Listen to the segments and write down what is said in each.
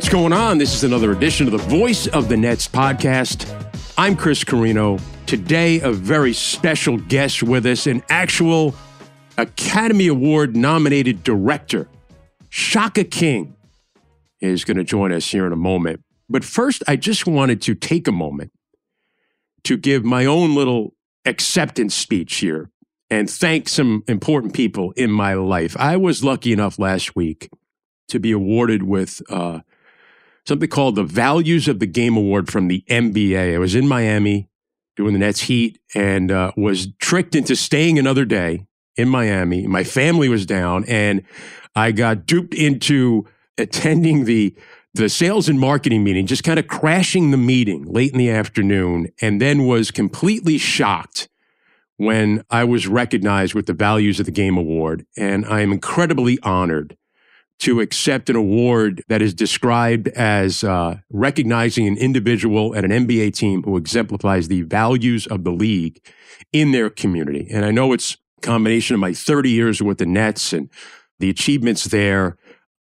what's going on? This is another edition of the Voice of the Nets podcast. I'm Chris Carrino. Today, a very special guest with us, an actual Academy Award nominated director, Shaka King, is going to join us here in a moment. But first, I just wanted to take a moment to give my own little acceptance speech here and thank some important people in my life. I was lucky enough last week to be awarded with uh, something called the Values of the Game Award from the NBA. I was in Miami doing the Nets Heat and uh, was tricked into staying another day in Miami. My family was down, and I got duped into attending the the sales and marketing meeting, just kind of crashing the meeting late in the afternoon, and then was completely shocked when I was recognized with the Values of the Game Award. And I am incredibly honored to accept an award that is described as uh, recognizing an individual at an NBA team who exemplifies the values of the league in their community. And I know it's a combination of my 30 years with the Nets and the achievements there.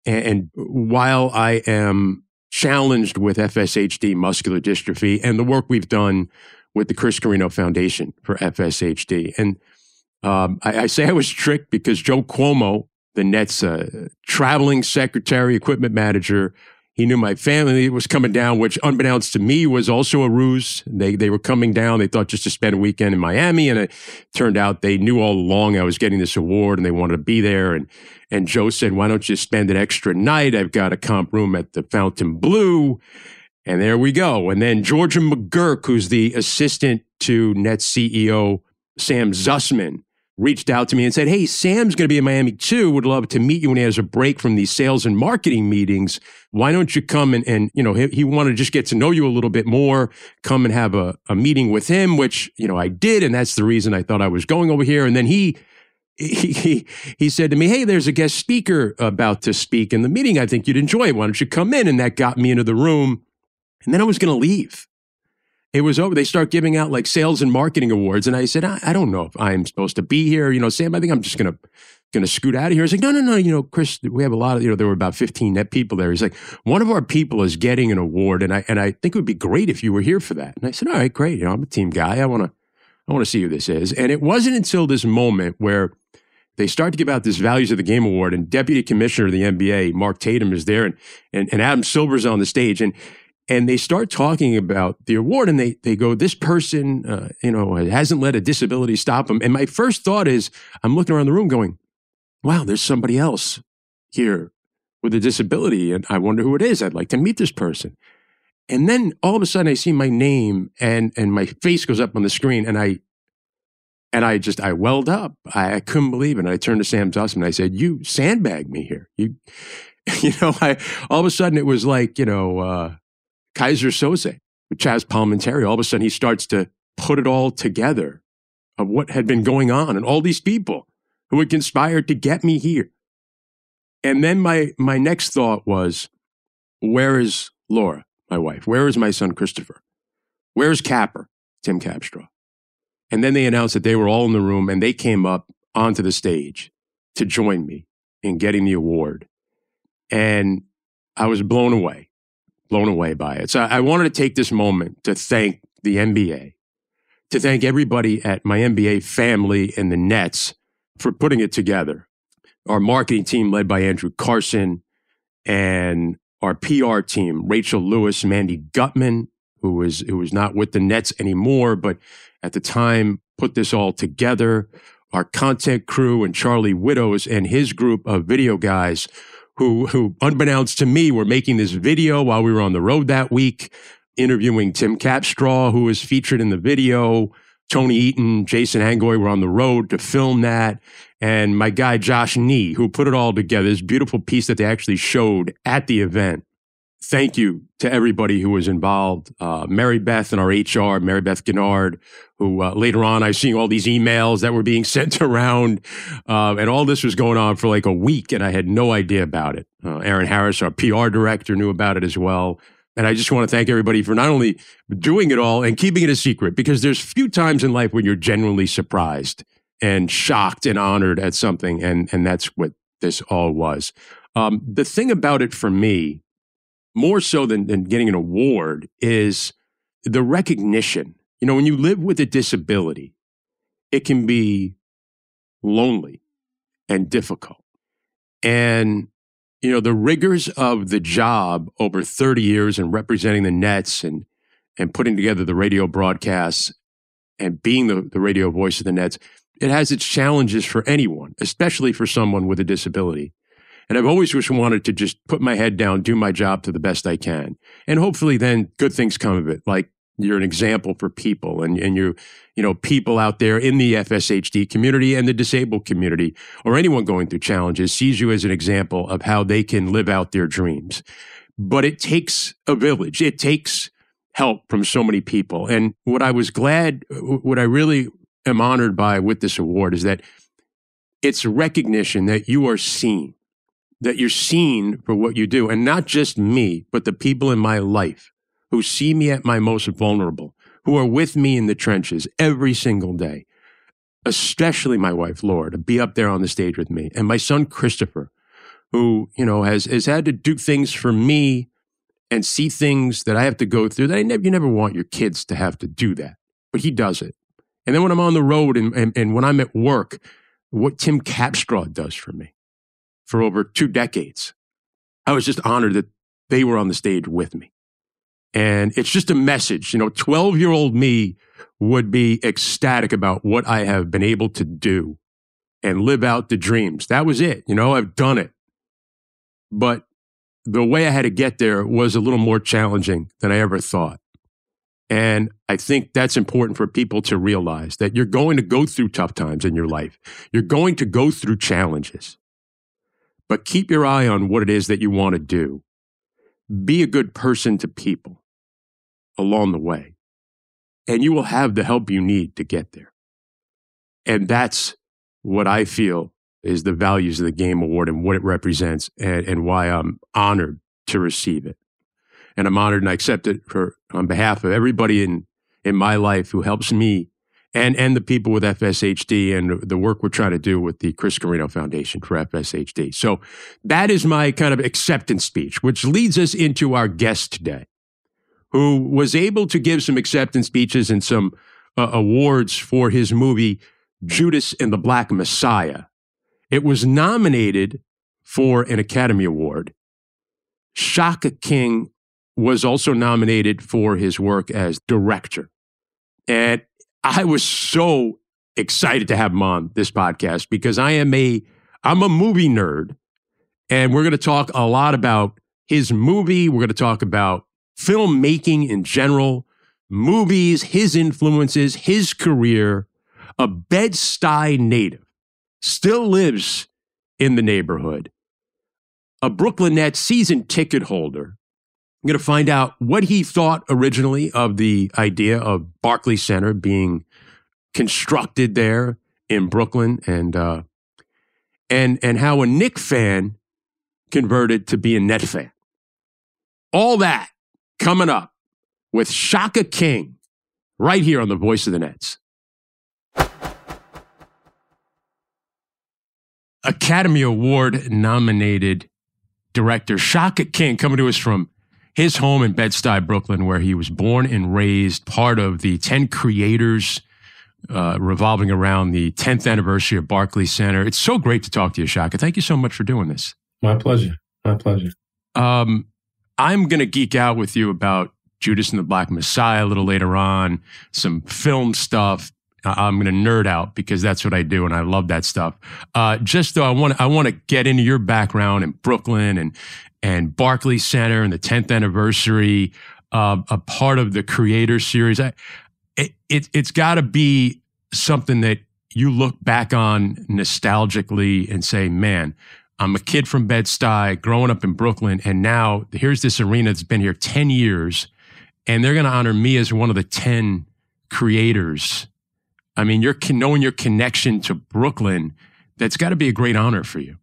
And, and while I am challenged with FSHD muscular dystrophy and the work we've done with the Chris Carrino Foundation for FSHD. And um, I, I, say I was tricked because Joe Cuomo, the Nets uh, traveling secretary, equipment manager. He knew my family was coming down, which unbeknownst to me was also a ruse. They they were coming down. They thought just to spend a weekend in Miami, and it turned out they knew all along I was getting this award, and they wanted to be there. And and Joe said, "Why don't you spend an extra night? I've got a comp room at the Fontainebleau." And there we go. And then Georgia McGurk, who's the assistant to Nets CEO Sam Zussman, reached out to me and said, Hey, Sam's going to be in Miami too. Would love to meet you when he has a break from these sales and marketing meetings. Why don't you come and, and you know, he, he wanted to just get to know you a little bit more, come and have a, a meeting with him, which, you know, I did. And that's the reason I thought I was going over here. And then he, he, he said to me, Hey, there's a guest speaker about to speak in the meeting. I think you'd enjoy it. Why don't you come in? And that got me into the room. And then I was going to leave it was over. They start giving out like sales and marketing awards. And I said, I, I don't know if I'm supposed to be here. You know, Sam, I think I'm just going to going to scoot out of here. He's like, no, no, no. You know, Chris, we have a lot of, you know, there were about 15 net people there. He's like, one of our people is getting an award. And I, and I think it would be great if you were here for that. And I said, all right, great. You know, I'm a team guy. I want to, I want to see who this is. And it wasn't until this moment where they start to give out this Values of the Game Award and Deputy Commissioner of the NBA, Mark Tatum is there and, and, and Adam Silver's on the stage. And and they start talking about the award and they they go this person uh, you know hasn't let a disability stop them and my first thought is i'm looking around the room going wow there's somebody else here with a disability and i wonder who it is i'd like to meet this person and then all of a sudden i see my name and and my face goes up on the screen and i and I just I welled up. I, I couldn't believe it. And I turned to Sam Zussman and I said, "You sandbagged me here. You, you know." I all of a sudden it was like you know uh, Keyser Söze with Chazz Palminteri, all of a sudden he starts to put it all together of what had been going on and all these people who had conspired to get me here. And then my my next thought was, where is Laura, my wife? Where is my son Christopher? Where's Capper, Tim Capstraw? And then they announced that they were all in the room and they came up onto the stage to join me in getting the award. And I was blown away blown away by it. So I wanted to take this moment to thank the NBA, to thank everybody at my NBA family and the Nets for putting it together. Our marketing team, led by Andrew Carson, and our PR team, Rachel Lewis, Mandy Gutman, who was who was not with the Nets anymore, but at the time put this all together. Our content crew and Charlie Widows and his group of video guys who, who unbeknownst to me, were making this video while we were on the road that week, interviewing Tim Capstraw, who was featured in the video. Tony Eaton, Jason Angoy were on the road to film that. And my guy, Josh Nee, who put it all together, this beautiful piece that they actually showed at the event thank you to everybody who was involved. Uh, Mary Beth and our HR, Mary Beth Gennard, who uh, later on I was seeing all these emails that were being sent around, uh, and all this was going on for like a week, and I had no idea about it. Uh, Aaron Harris, our PR director, knew about it as well. And I just want to thank everybody for not only doing it all and keeping it a secret, because there's few times in life when you're genuinely surprised and shocked and honored at something, and and that's what this all was. Um, the thing about it for me more so than, than getting an award is the recognition. You know, when you live with a disability, it can be lonely and difficult. And, you know, the rigors of the job over 30 years and representing the Nets and, and putting together the radio broadcasts and being the, the radio voice of the Nets, it has its challenges for anyone, especially for someone with a disability. And I've always just wanted to just put my head down, do my job to the best I can. And hopefully then good things come of it. Like you're an example for people and, and you, you know, people out there in the FSHD community and the disabled community or anyone going through challenges sees you as an example of how they can live out their dreams. But it takes a village. It takes help from so many people. And what I was glad, what I really am honored by with this award is that it's recognition that you are seen, that you're seen for what you do. And not just me, but the people in my life who see me at my most vulnerable, who are with me in the trenches every single day, especially my wife, Laura, to be up there on the stage with me, and my son, Christopher, who, you know, has, has had to do things for me and see things that I have to go through that I you never want your kids to have to do that, but he does it. And then when I'm on the road and, and, and when I'm at work, what Tim Capstraw does for me for over two decades, I was just honored that they were on the stage with me. And it's just a message. You know, 12 year old me would be ecstatic about what I have been able to do and live out the dreams. That was it. You know, I've done it. But the way I had to get there was a little more challenging than I ever thought. And I think that's important for people to realize that you're going to go through tough times in your life. You're going to go through challenges. But keep your eye on what it is that you want to do. Be a good person to people along the way, and you will have the help you need to get there. And that's what I feel is the values of the Game Award and what it represents, and, and why I'm honored to receive it. And I'm honored and I accept it for on behalf of everybody in in my life who helps me and and the people with FSHD and the work we're trying to do with the Chris Carrino Foundation for FSHD. So that is my kind of acceptance speech, which leads us into our guest today who was able to give some acceptance speeches and some uh, awards for his movie Judas and the Black Messiah. It was nominated for an Academy Award. Shaka King was also nominated for his work as director. And I was so excited to have him on this podcast because I am a I'm a movie nerd and we're going to talk a lot about his movie, we're going to talk about filmmaking in general, movies, his influences, his career, a Bed-Stuy native, still lives in the neighborhood, a Brooklyn Nets season ticket holder. I'm going to find out what he thought originally of the idea of Barclay Center being constructed there in Brooklyn and uh, and and how a Knick fan converted to be a Net fan. All that coming up with Shaka King right here on the Voice of the Nets. Academy Award nominated director Shaka King coming to us from his home in Bed-Stuy, Brooklyn, where he was born and raised, part of the 10 creators uh, revolving around the 10th anniversary of Barclay Center. It's so great to talk to you, Shaka. Thank you so much for doing this. My pleasure. My pleasure. Um, I'm going to geek out with you about Judas and the Black Messiah a little later on, some film stuff. I'm going to nerd out because that's what I do, and I love that stuff. Uh, just though I want I want to get into your background in Brooklyn and and Barclay Center and the 10th anniversary, a part of the Creator Series. I, it, it it's got to be something that you look back on nostalgically and say, man, I'm a kid from Bed-Stuy, growing up in Brooklyn, and now here's this arena that's been here 10 years, and they're going to honor me as one of the 10 creators. I mean, you're knowing your connection to Brooklyn, that's got to be a great honor for you.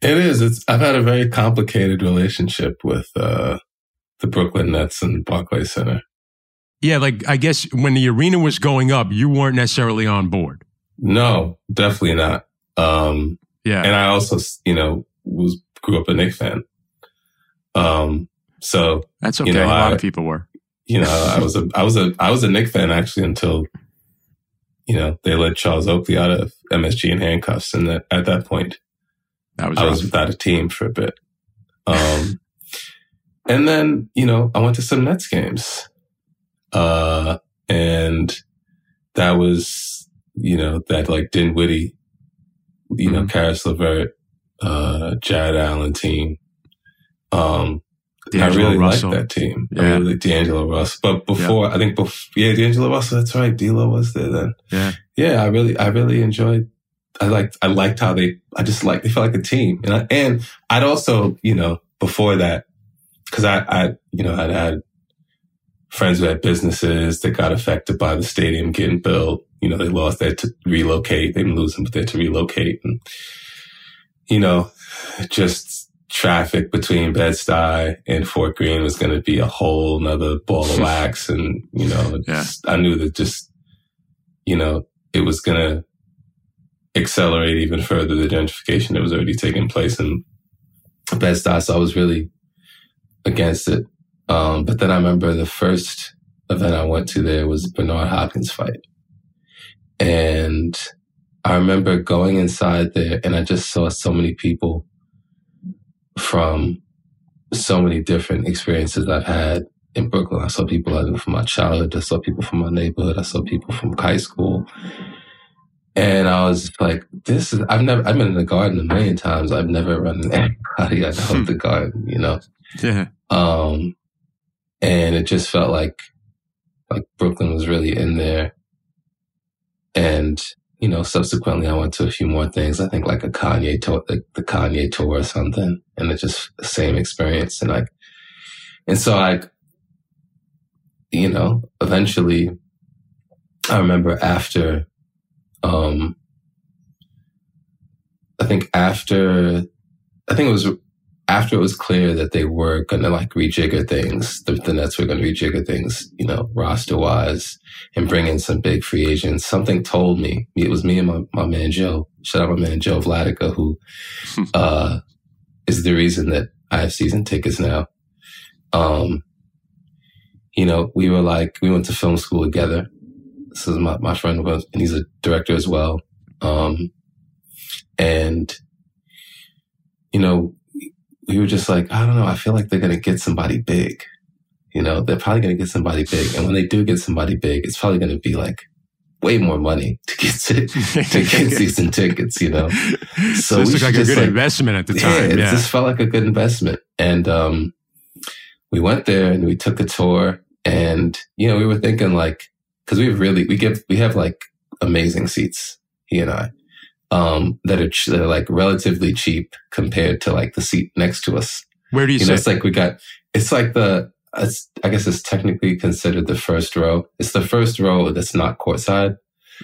It is. It's. I've had a very complicated relationship with uh, the Brooklyn Nets and Barclays Center. Yeah, like I guess when the arena was going up, you weren't necessarily on board. No, definitely not. Um, yeah. And I also, you know, was grew up a Knick fan. Um, So that's okay. You know, a lot I- of people were. you know, I was a I was a I was a Knick fan actually until you know they let Charles Oakley out of MSG in handcuffs, and that at that point That was I rough. was without a team for a bit. Um, and then you know I went to some Nets games, uh, and that was you know that like Dinwiddie, you know, Mhm. Caris LeVert, uh, Jarrett Allen team. Um, I really Russell. liked that team. I Yeah. really D'Angelo Russell. But before, I think, bef- yeah, D'Angelo Russell. That's right. D'Lo was there then. Yeah. yeah. I really, I really enjoyed. I liked, I liked how they. I just like they felt like a team, and I, and I'd also, you know, before that, because I, I, you know, I'd had friends who had businesses that got affected by the stadium getting built. You know, they lost, they had to relocate. They didn't lose them, but they had to relocate, and you know, just traffic between Bed-Stuy and Fort Greene was going to be a whole nother ball of wax. And, you know, Yeah. I knew that just, you know, it was going to accelerate even further the gentrification that was already taking place in Bed-Stuy. So I was really against it. Um, but then I remember the first event I went to there was Bernard Hopkins fight. And I remember going inside there and I just saw so many people from so many different experiences I've had in Brooklyn. I saw people I knew from my childhood. I saw people from my neighborhood. I saw people from high school. And I was like, this is, I've never, I've been in the garden a million times. I've never run into anybody I know at the garden, you know? Yeah. Um, and it just felt like, like Brooklyn was really in there. And, you know, subsequently I went to a few more things. I think like a Kanye tour, the, the Kanye tour or something. And it's just the same experience. And like, and so like, you know, eventually I remember after, um, I think after, I think it was after it was clear that they were going to like rejigger things, the, the Nets were going to rejigger things, you know, roster wise and bring in some big free agents. Something told me, it was me and my, my man Joe, shout out my man Joe Vladica, who, uh, is the reason that I have season tickets now. Um, you know, we were like, we went to film school together. This is my, my friend was, and he's a director as well. Um, and, you know, we were just like, I don't know, I feel like they're going to get somebody big. You know, they're probably going to get somebody big. And when they do get somebody big, it's probably going to be like way more money to get to, to get season tickets, you know? So So this we looked like a good like- investment at the time. Yeah, time. it just felt like a good investment. And um, we went there and we took a tour, and you know, we were thinking like, because we really we give we have like amazing seats, he and I, um, that are ch- that are like relatively cheap compared to like the seat next to us. Where do you, You know, it's like we got it's like the it's, I guess it's technically considered the first row. It's the first row that's not courtside.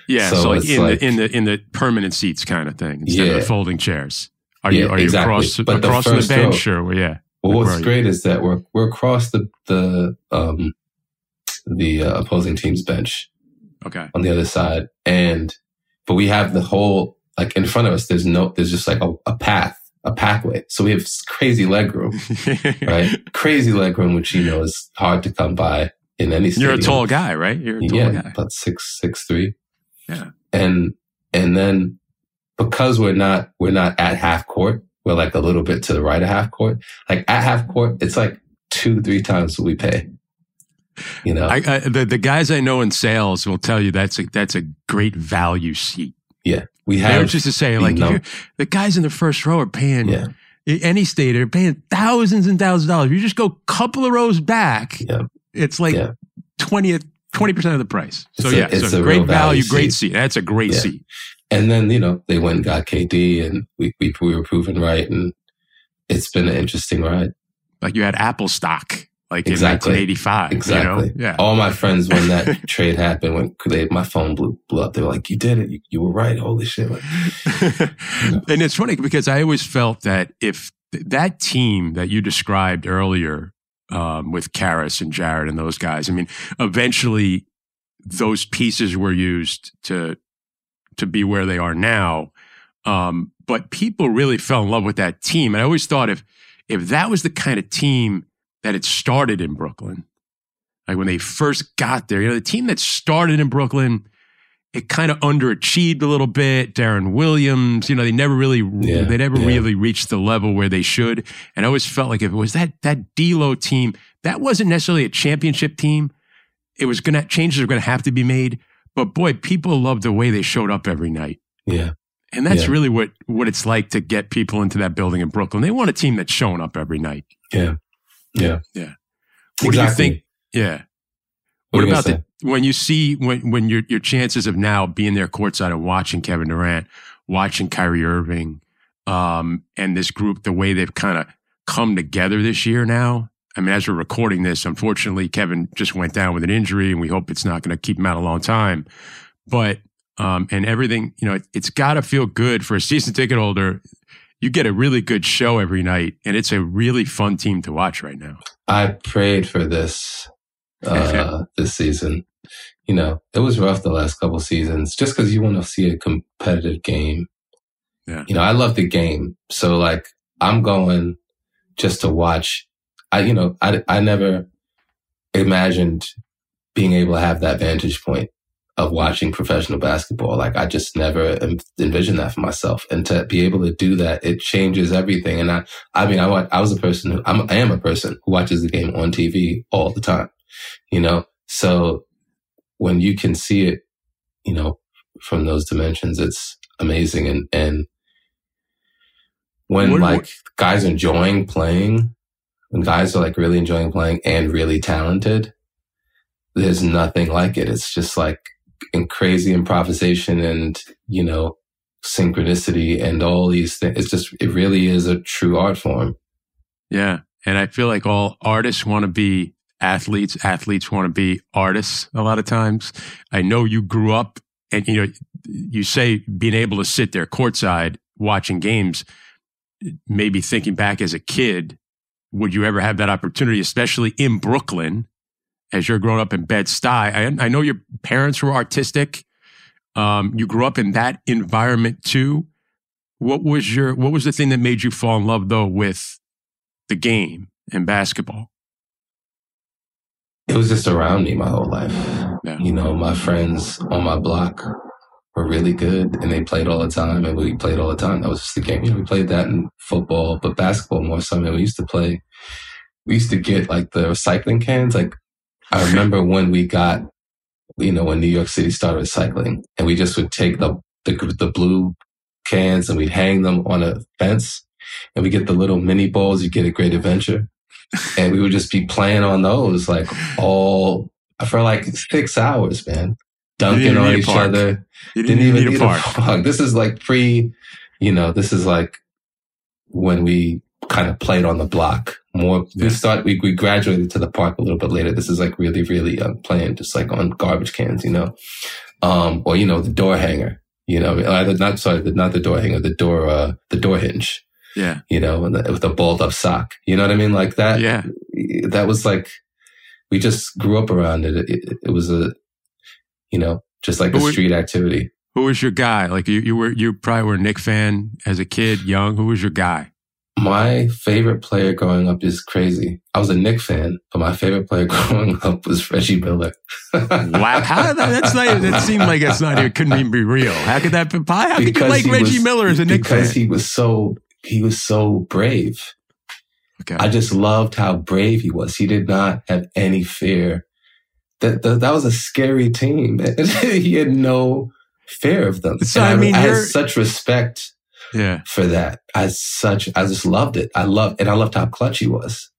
yeah. so So, like it's in like- the in the in the permanent seats kind of thing instead of Yeah. the folding chairs. Are Yeah, you are you across But the across the, first bench or yeah? Well, Like, what's where are you? great is that we're we're across the the um the uh, opposing team's bench Okay. on the other side, and but we have the whole like in front of us. There's no there's just like a, a path, a pathway. So we have crazy leg room, right? crazy leg room, which you know is hard to come by in any. You're a tall guy, right? You're a tall guy. yeah, guy. about six six three. Yeah. and and then because we're not we're not at half court, we're like a little bit to the right of half court. Like at half court, it's like two three times what we pay. You know, I, I, the the guys I know in sales will tell you that's a that's a great value seat. yeah, we have were just to say like the guys in the first row are paying yeah any state are paying thousands and thousands of dollars. You just go a couple of rows back, Yeah. it's like Yeah. 20 percent of the price. So It's a- yeah, it's so a great value, value great seat. seat. That's a great Yeah. seat. And then you know they went and got KD, and we we, we were proven right, and it's been an interesting ride. Like you had Apple stock, like Exactly. in 1985. Exactly. You know? Yeah. All my friends when that trade happened, when they, my phone blew blew up, they were like, "You did it! You, you were right! Holy shit!" Like, and it's funny because I always felt that if th- that team that you described earlier um, with Caris and Jarrett and those guys, I mean, eventually those pieces were used to to be where they are now. Um, but people really fell in love with that team, and I always thought if if that was the kind of team that it started in Brooklyn. Like when they first got there, you know, the team that started in Brooklyn, it kind of underachieved a little bit. Deron Williams, you know, they never really, Yeah, they never yeah. really reached the level where they should. And I always felt like if it was that that D'Lo team, that wasn't necessarily a championship team. It was gonna changes are gonna have to be made. But boy, people loved the way they showed up every night. Yeah. And that's Yeah. really what what it's like to get people into that building in Brooklyn. They want a team that's showing up every night. Yeah. Yeah. Yeah. What do you think? Yeah. What, What, about the when you see when when your your chances of now being there courtside and watching Kevin Durant, watching Kyrie Irving, um, and this group, the way they've kind of come together this year now. I mean, as we're recording this, unfortunately, Kevin just went down with an injury, and we hope it's not going to keep him out a long time. But um, and everything, you know, it, it's got to feel good for a season ticket holder. You get a really good show every night, and it's a really fun team to watch right now. I prayed for this uh, this season. You know, it was rough the last couple seasons just because you want to see a competitive game. Yeah. You know, I love the game. So like I'm going just to watch. I, you know, I, I never imagined being able to have that vantage point of watching professional basketball. Like I just never en- envisioned that for myself. And to be able to do that, it changes everything. And I, I mean, I, I was a person who, I'm, I am a person who watches the game on TV all the time, you know? So when you can see it, you know, from those dimensions, it's amazing. And, and when What- like guys enjoying playing, when guys are like really enjoying playing and really talented, there's nothing like it. It's just like in crazy improvisation and, you know, synchronicity and all these things. It's just, it really is a true art form. Yeah. And I feel like all artists want to be athletes. Athletes want to be artists a lot of times. I know you grew up and, you know, you say being able to sit there courtside watching games, maybe thinking back as a kid, would you ever have that opportunity, especially in Brooklyn as you're growing up in Bed-Stuy? I, I know your parents were artistic. Um, you grew up in that environment too. What was your, what was the thing that made you fall in love though with the game and basketball. It was just around me my whole life. Yeah. You know, my friends on my block were really good and they played all the time and we played all the time. That was just the game. You know, we played that in football, but basketball more so. I mean, we used to play, we used to get like the recycling cans. Like I remember when we got, you know, when New York City started recycling and we just would take the, the, the blue cans and we'd hang them on a fence and we get the little mini balls you get a Great Adventure. and we would just be playing on those like all for like six hours, man. Dunking on each park. other. You Didn't even need, a park. a park. This is like pre, you know, this is like when we kind of played on the block more. Yeah. We start, we, we graduated to the park a little bit later. This is like really, really uh, playing just like on garbage cans, you know, um, or, you know, the door hanger, you know, either not, sorry, not the door hanger, the door, uh, the door hinge, Yeah. you know, and the, with the balled up sock, you know what I mean? Like that, Yeah. that was like, we just grew up around it. It, it, it was a, you know, just like a street activity. Who was your guy? Like you, you were, you probably were a Knick fan as a kid, young. Who was your guy? My favorite player growing up is crazy. I was a Knick fan, but my favorite player growing up was Reggie Miller. Wow. How, that's not, that seemed like it's not, it couldn't even be real. How could that be? How could you like Reggie was- Miller as a Knick because he was so he was so brave. okay. I just loved how brave he was. He did not have any fear. That that, that was a scary team. he had no fear of them. So, And I mean, I had such respect yeah. for that. I such I just loved it. I loved and I loved how clutch he was.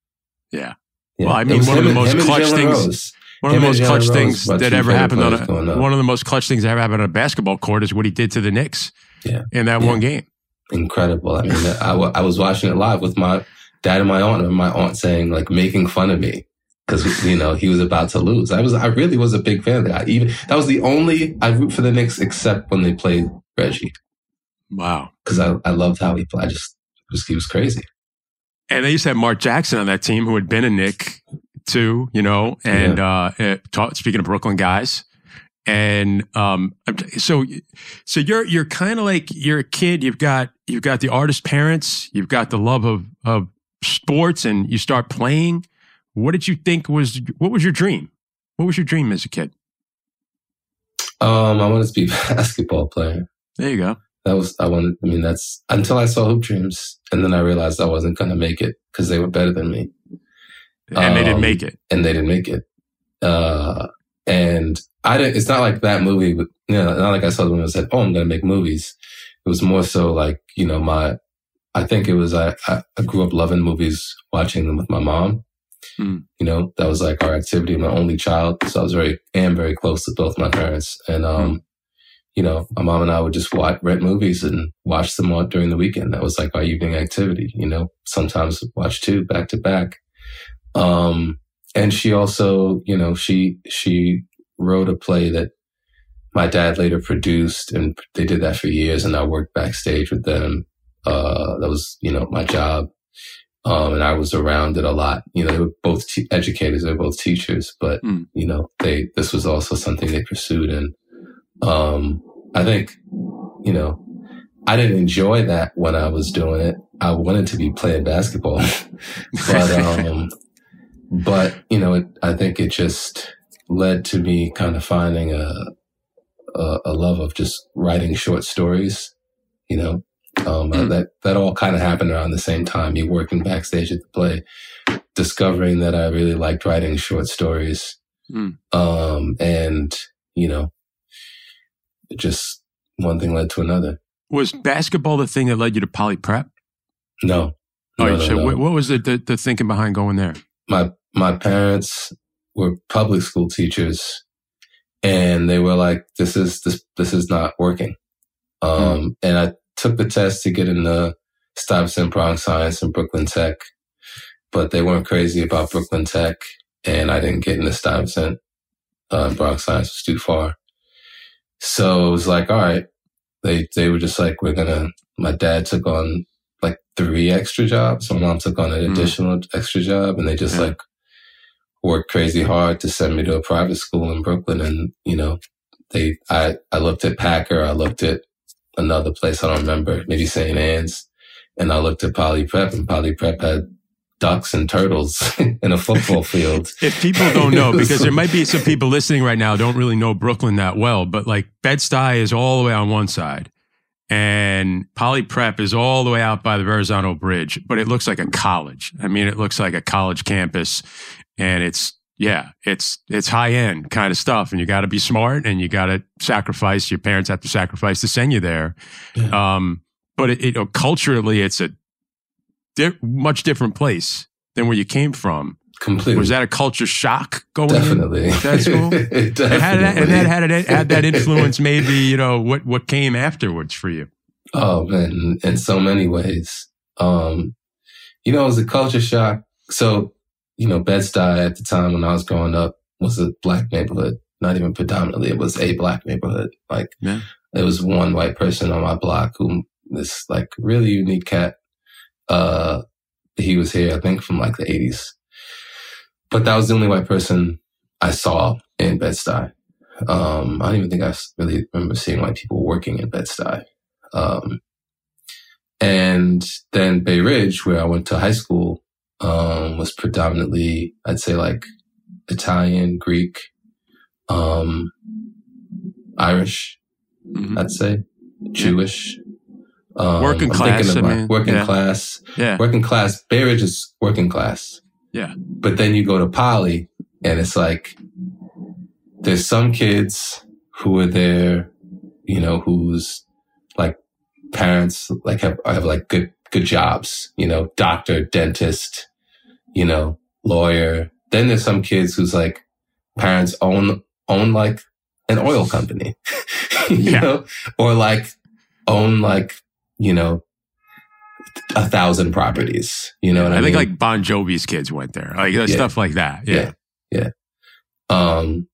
Yeah. Yeah. Well, I mean, one of the most clutch things- One of the most clutch things that ever happened on a, one of the most clutch things that ever happened on a basketball court is what he did to the Knicks Yeah. in that Yeah. one game. incredible. I mean, I, I was watching it live with my dad and my aunt, and my aunt saying like making fun of me because you know he was about to lose. I was, I really was a big fan of that. I even that was the only I root for the Knicks except when they played Reggie Wow. because I, I loved how he played. I just was he was crazy. And they used to have Mark Jackson on that team, who had been a Knick too, you know. And uh, uh, ta- speaking of Brooklyn guys, and um, so so you're you're kind of like you're a kid. You've got you've got the artist parents. You've got the love of of sports, and you start playing. What did you think was what was your dream? What was your dream as a kid? Um, I wanted to be a basketball player. There you go. That was I wanted. I mean, that's until I saw Hoop Dreams, and then I realized I wasn't going to make it because they were better than me, And they didn't Um, make it. and they didn't make it. Uh, and I didn't. It's not like that movie. You know, not like I saw the movie and said, "Oh, I'm going to make movies." It was more so like you know my. I think it was I. I I grew up loving movies, watching them with my mom. Mm. You know, that was like our activity. My only child, so I was very am very close to both my parents, and um, you know, my mom and I would just watch, rent movies and watch them all during the weekend. That was like our evening activity. You know, sometimes watch two back to back. Um, and she also, you know, she she wrote a play that my dad later produced, and they did that for years. And I worked backstage with them. Uh, that was, you know, my job. Um, and I was around it a lot. You know, they were both te- educators, they were both teachers, but Mm. you know, they this was also something they pursued. And um, I think, you know, I didn't enjoy that when I was doing it. I wanted to be playing basketball, but um, but you know, it, I think it just led to me kind of finding a, a a love of just writing short stories. You know, um, Mm. that that all kind of happened around the same time. Me working backstage at the play, discovering that I really liked writing short stories, Mm. um, and you know, it just one thing led to another. Was basketball the thing that led you to poly prep? No, Oh, no, no, so no. What, what was the, the the thinking behind going there? my my parents were public school teachers and they were like this is this this is not working um and i took the test to get into stuyvesant bronx science and brooklyn tech but they weren't crazy about brooklyn tech and i didn't get into stuyvesant uh, bronx science was too far so it was like all right they they were just like we're gonna my dad took on like three extra jobs. My mom took on an Mm. additional extra job and they just Yeah. like worked crazy hard to send me to a private school in Brooklyn. And, you know, they, I, I looked at Packer. I looked at another place. I don't remember, maybe St. Anne's. And I looked at Poly Prep and Poly Prep had ducks and turtles in a football field. If people don't know, because there might be some people listening right now don't really know Brooklyn that well, but like Bed-Stuy is all the way on one side, and Poly Prep is all the way out by the Verrazano Bridge, but it looks like a college. I mean, it looks like a college campus, and it's yeah, it's it's high end kind of stuff, and you got to be smart, and you got to sacrifice. Your parents have to sacrifice to send you there. Yeah. Um, but it, it, culturally, it's a di- much different place than where you came from. Completely. Was that a culture shock going in? Definitely. That's cool. Definitely. And had that, and that had it had that influence maybe you know what what came afterwards for you. Oh man, in, in so many ways. Um, you know, it was a culture shock. So, you know, Bed-Stuy at the time when I was growing up was a black neighborhood. Not even predominantly, it was a black neighborhood. Like, Yeah. there was one white person on my block who this like really unique cat. Uh, he was here, I think, from like the eighties. But that was the only white person I saw in Bed-Stuy. Um, I don't even think I really remember seeing white people working in Bed-Stuy. Um, and then Bay Ridge, where I went to high school, um, was predominantly, I'd say like Italian, Greek, um, Irish, Mhm. I'd say, Jewish. Um, Working class, thinking I mean, working yeah. class, Yeah, working class. Bay Ridge is working class. Yeah. But then you go to Poly and it's like, there's some kids who are there, you know, whose like parents like have, have like good, good jobs, you know, doctor, dentist, you know, lawyer. Then there's some kids whose like parents own, own like an oil company, you Yeah. know, or like own like, you know, a thousand properties, you know what I, I think mean? like Bon Jovi's kids went there, like Yeah. stuff like that. Yeah, Yeah. Um,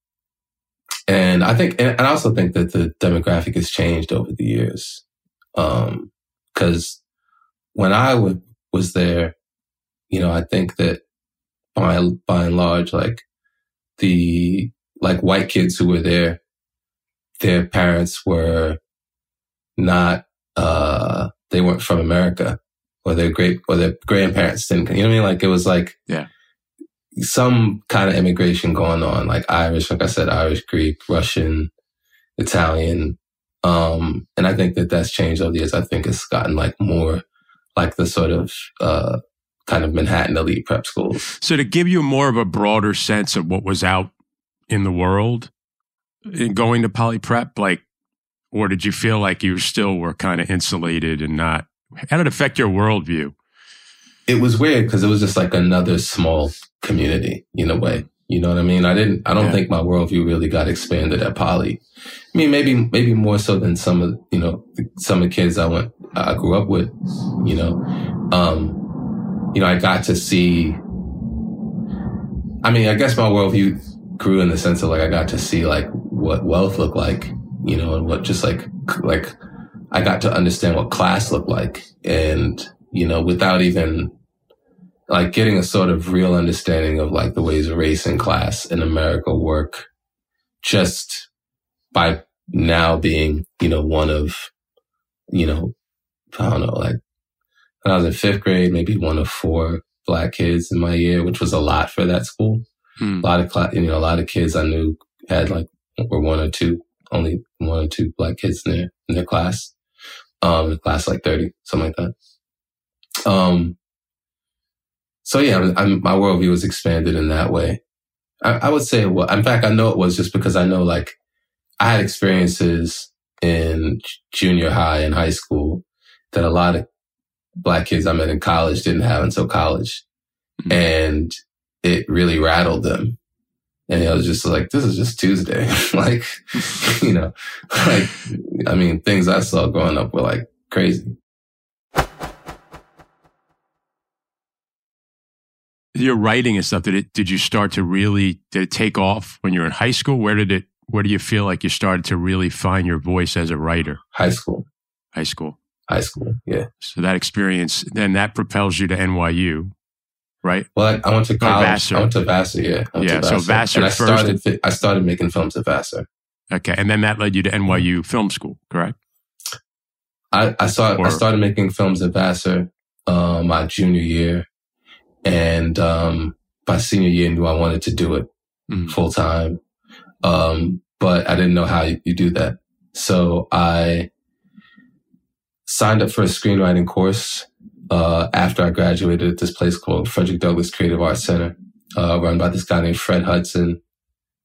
and I think, and I also think that the demographic has changed over the years. Um, cause when I w- was there, you know, I think that by, by and large, like the, like white kids who were there, their parents were not, uh, they weren't from America or their great, or their grandparents didn't, you know what I mean? Like it was like, Yeah. some kind of immigration going on, like Irish, like I said, Irish, Greek, Russian, Italian. Um, and I think that that's changed over the years. I think it's gotten like more like the sort of, uh, kind of Manhattan elite prep schools. So to give you more of a broader sense of what was out in the world in going to poly prep, like, or did you feel like you still were kind of insulated and not, how did it affect your worldview? It was weird because it was just like another small community in a way. You know what I mean? I didn't, I don't yeah. think my worldview really got expanded at Poly. I mean, maybe, maybe more so than some of, you know, some of the kids I went, I grew up with, you know, um, you know, I got to see, I mean, I guess my worldview grew in the sense of like, I got to see like what wealth looked like, you know, and what just like, like I got to understand what class looked like. And, you know, without even like getting a sort of real understanding of like the ways race and class in America work just by now being, you know, one of, you know, I don't know, like when I was in fifth grade, maybe one of four black kids in my year, which was a lot for that school. Hmm. A lot of, you know, a lot of kids I knew had like, were one or two, only one or two black kids in their, in their class. Um, class like 30, something like that. Um, so yeah, I'm, I'm, my worldview was expanded in that way. I, I would say, well, in fact, I know it was just because I know like I had experiences in junior high and high school that a lot of black kids I met in college didn't have until college. Mm-hmm. And it really rattled them. And I was just like, this is just Tuesday. like, you know, like, I mean, things I saw growing up were like crazy. your writing and stuff, did it did you start to really did it take off when you were in high school? Where did it where do you feel like you started to really find your voice as a writer? High school. High school. High school, yeah. So that experience then that propels you to NYU, right? Well, I, I went to college. I went to Vassar, yeah. yeah, Vassar. so Vassar and I first. Started, I started making films at Vassar. Okay, and then that led you to NYU Film School, correct? I, I saw or, I started making films at Vassar uh, my junior year, and um, by senior year, I knew I wanted to do it mm. full time. Um, but I didn't know how you, you do that. So I signed up for a screenwriting course uh, after I graduated at this place called Frederick Douglass Creative Arts Center, uh, run by this guy named Fred Hudson.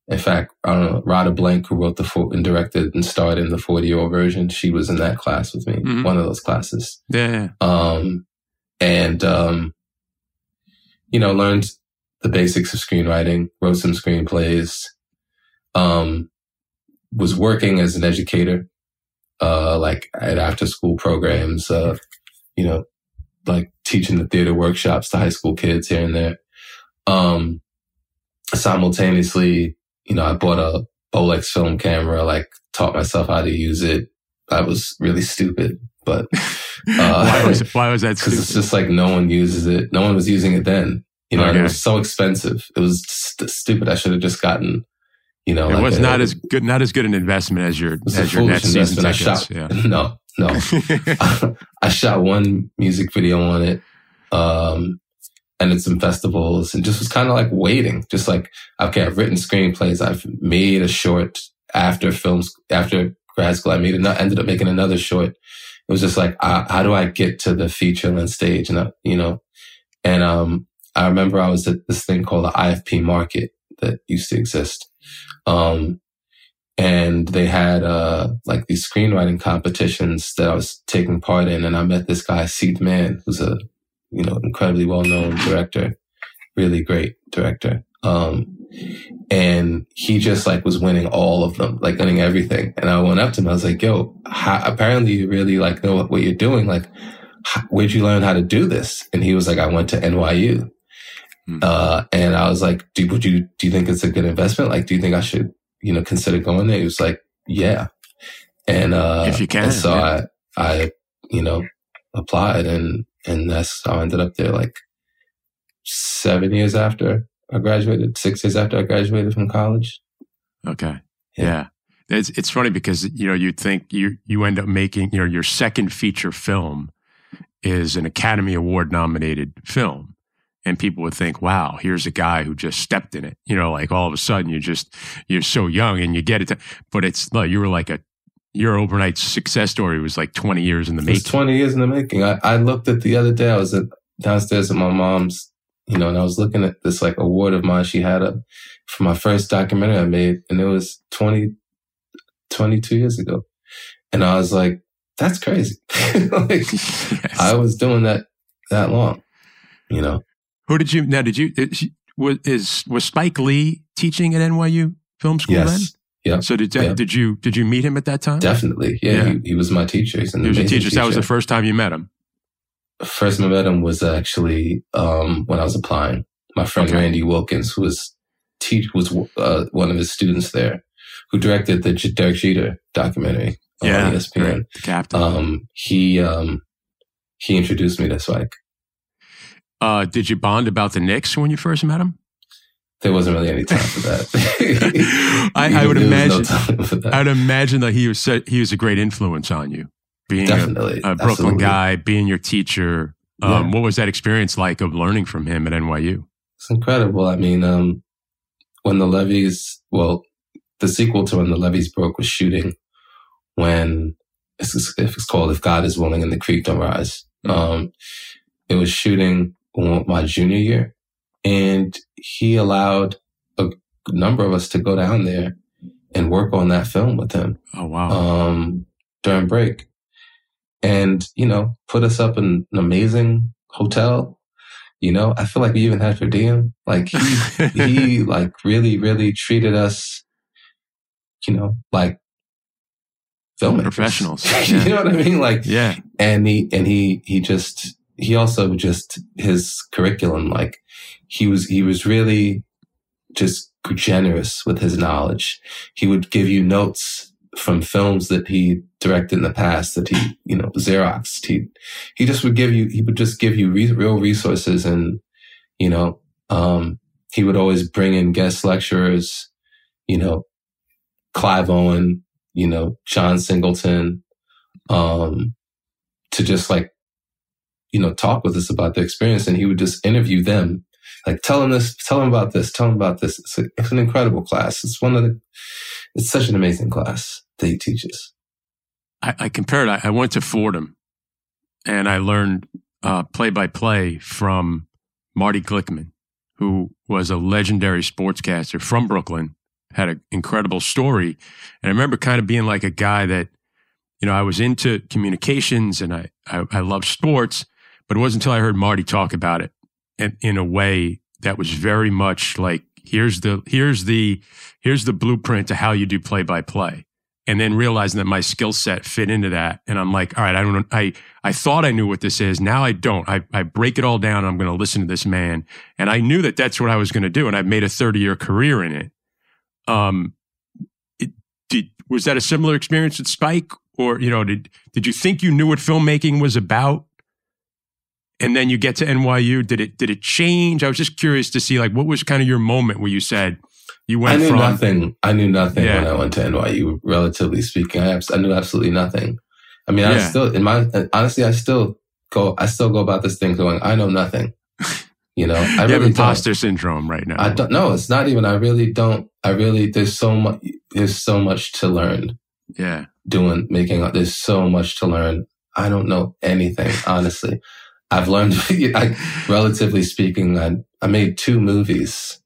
In fact, I don't know, Radha Blank, who wrote the fo- and directed and starred in the 40 year old version, she was in that class with me, mm-hmm. one of those classes. Yeah. Um, and um, you know, learned the basics of screenwriting, wrote some screenplays, um, was working as an educator, uh, like at after school programs, uh, you know, like teaching the theater workshops to high school kids here and there. Um, simultaneously, you know, I bought a Bolex film camera, like taught myself how to use it. I was really stupid, but uh, why was why was that? Because it's just like no one uses it. No one was using it then. You know, okay. it was so expensive. It was st- stupid. I should have just gotten. You know, it like was a, not as good, not as good an investment as your as your next season tickets. Yeah. No, no. I shot one music video on it, um, and at some festivals, and just was kind of like waiting. Just like, okay, I've written screenplays. I've made a short after films after grad school. I made another, ended up making another short it was just like, uh, how do I get to the feature length stage? And, uh, you know, and, um, I remember I was at this thing called the IFP market that used to exist. Um, and they had, uh, like these screenwriting competitions that I was taking part in. And I met this guy, Seed Man, who's a, you know, incredibly well known director, really great director. Um, and he just like was winning all of them, like winning everything. And I went up to him. I was like, yo, how, apparently you really like know what, what you're doing. Like, how, where'd you learn how to do this? And he was like, I went to NYU. Mm-hmm. Uh, and I was like, do, would you, do you think it's a good investment? Like, do you think I should, you know, consider going there? He was like, yeah. And, uh, if you can. so yeah. I, I, you know, applied and, and that's how I ended up there like seven years after. I graduated six years after I graduated from college. Okay. Yeah. yeah. It's, it's funny because, you know, you think you, you end up making, you know, your second feature film is an Academy Award nominated film. And people would think, wow, here's a guy who just stepped in it. You know, like all of a sudden you just, you're so young and you get it. To, but it's, like you were like a, your overnight success story was like 20 years in the making. 20 years in the making. I, I looked at the other day, I was at, downstairs at my mom's, you know, and I was looking at this like award of mine she had up for my first documentary I made, and it was 20, 22 years ago. And I was like, that's crazy. like, yes. I was doing that that long, you know. Who did you now? Did you was is was Spike Lee teaching at NYU Film School yes. then? Yeah. So did yeah. did you did you meet him at that time? Definitely. Yeah. yeah. He, he, was my teacher. He's an he was your teacher. teacher. That was the first time you met him. First I met him was actually um, when I was applying. My friend okay. Randy Wilkins, who was teach was uh, one of his students there, who directed the Derek Jeter documentary yeah, on ESPN. Captain. Um, he um, he introduced me to Spike. Uh, did you bond about the Knicks when you first met him? There wasn't really any time for that. I, I, would imagine. No I would imagine that he was he was a great influence on you, being Definitely, a, a Brooklyn guy, being your teacher. Um, yeah. What was that experience like of learning from him at NYU? It's incredible. I mean, um, when the levees, well, the sequel to when the levees broke was shooting when it's, it's called "If God Is Willing and the Creek Don't Rise." Mm-hmm. Um, it was shooting my junior year, and he allowed a number of us to go down there and work on that film with him. Oh wow! Um, during break, and you know, put us up in an amazing hotel. You know, I feel like we even had per diem. Like he, he like really, really treated us. You know, like filmmakers, professionals. Yeah. you know what I mean? Like, yeah. And he and he he just he also just his curriculum like he was he was really just generous with his knowledge. He would give you notes from films that he directed in the past that he you know Xeroxed. He he just would give you he would just give you re- real resources and you know um, he would always bring in guest lecturers. You know, Clive Owen, you know, John Singleton, um, to just like you know, talk with us about the experience and he would just interview them. Like, tell them this, tell them about this, tell them about this. It's, a, it's an incredible class. It's one of the, it's such an amazing class that he teaches. I, I compared, I, I went to Fordham and I learned play by play from Marty Glickman, who was a legendary sportscaster from Brooklyn, had an incredible story. And I remember kind of being like a guy that, you know, I was into communications and I, I, I love sports, but it wasn't until I heard Marty talk about it in, in a way that was very much like, here's the, here's the, here's the blueprint to how you do play by play. And then realizing that my skill set fit into that. And I'm like, all right, I don't, I, I thought I knew what this is. Now I don't. I, I break it all down. I'm going to listen to this man. And I knew that that's what I was going to do. And I've made a 30 year career in it. Um, it, did, was that a similar experience with Spike? Or, you know, did, did you think you knew what filmmaking was about? And then you get to NYU. Did it did it change? I was just curious to see like what was kind of your moment where you said you went. I knew from, nothing. I knew nothing yeah. when I went to NYU. Relatively speaking, I, I knew absolutely nothing. I mean, I still in my honestly, I still go. I still go about this thing going. I know nothing. You know, I you really have imposter don't. syndrome right now. I don't. No, it's not even. I really don't. I really. There's so much. There's so much to learn. Yeah. Doing making. There's so much to learn. I don't know anything, honestly. I've learned, I, relatively speaking, I, I made two movies.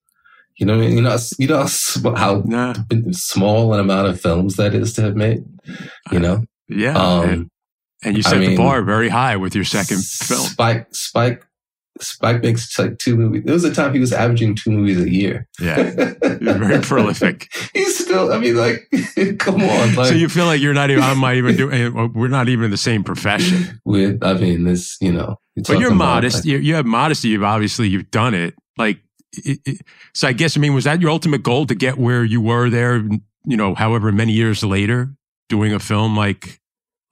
You know, you know, you know how nah. small an amount of films that is to have made. You know, yeah. Um, and, and, you set I mean, the bar very high with your second film. Spike, Spike Spike makes like two movies. There was a time he was averaging two movies a year. Yeah, very prolific. He's still. I mean, like, come on. Like, so you feel like you're not even. I might even do. Eh, we're not even in the same profession. With, I mean, this. You know. But you're modest. Like, you, you have modesty. You've obviously you've done it. Like, it, it, so I guess I mean, was that your ultimate goal to get where you were there? You know, however many years later, doing a film like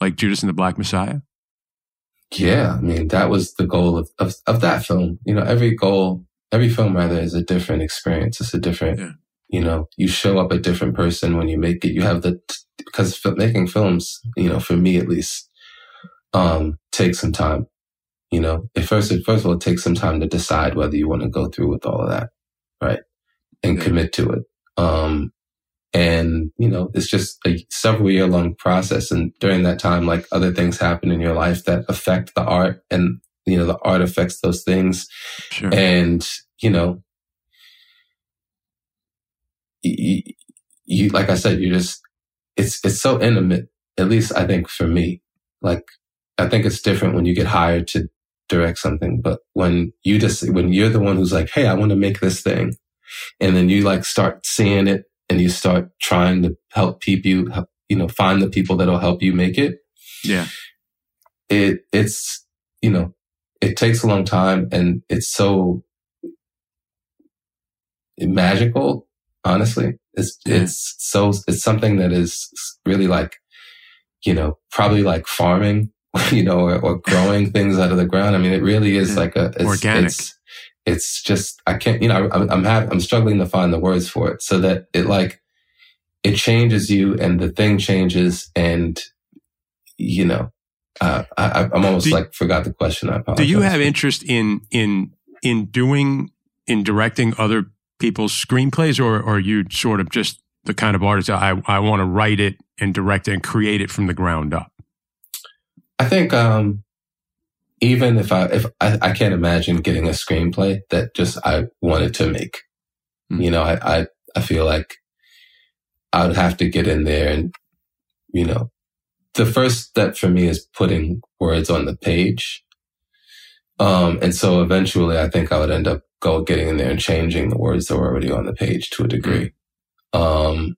like Judas and the Black Messiah. Yeah, I mean that was the goal of, of, of that film. You know, every goal, every film rather is a different experience. It's a different, yeah. you know, you show up a different person when you make it. You have the because making films, you know, for me at least, um, takes some time. You know, at first, first of all, it takes some time to decide whether you want to go through with all of that, right? And yeah. commit to it. Um, and, you know, it's just a several year long process. And during that time, like other things happen in your life that affect the art and, you know, the art affects those things. Sure. And, you know, you, you, like I said, you just, it's, it's so intimate, at least I think for me, like, I think it's different when you get hired to direct something, but when you just, when you're the one who's like, Hey, I want to make this thing. And then you like start seeing it and you start trying to help people, you know, find the people that'll help you make it. Yeah. It, it's, you know, it takes a long time and it's so magical, honestly. It's, yeah. it's so, it's something that is really like, you know, probably like farming, you know, or, or growing things out of the ground. I mean, it really is yeah. like a, it's, organic. It's, it's just I can't you know I'm I'm, have, I'm struggling to find the words for it so that it like it changes you and the thing changes and you know uh, I, I'm almost do, like forgot the question. I apologize. Do you have interest in in in doing in directing other people's screenplays, or, or are you sort of just the kind of artist I I want to write it and direct it and create it from the ground up? I think um, even if I if I, I, can't imagine getting a screenplay that just I wanted to make. Mm-hmm. You know, I, I I feel like I would have to get in there and you know, the first step for me is putting words on the page. Um, and so eventually I think I would end up go getting in there and changing the words that were already on the page to a degree. Um,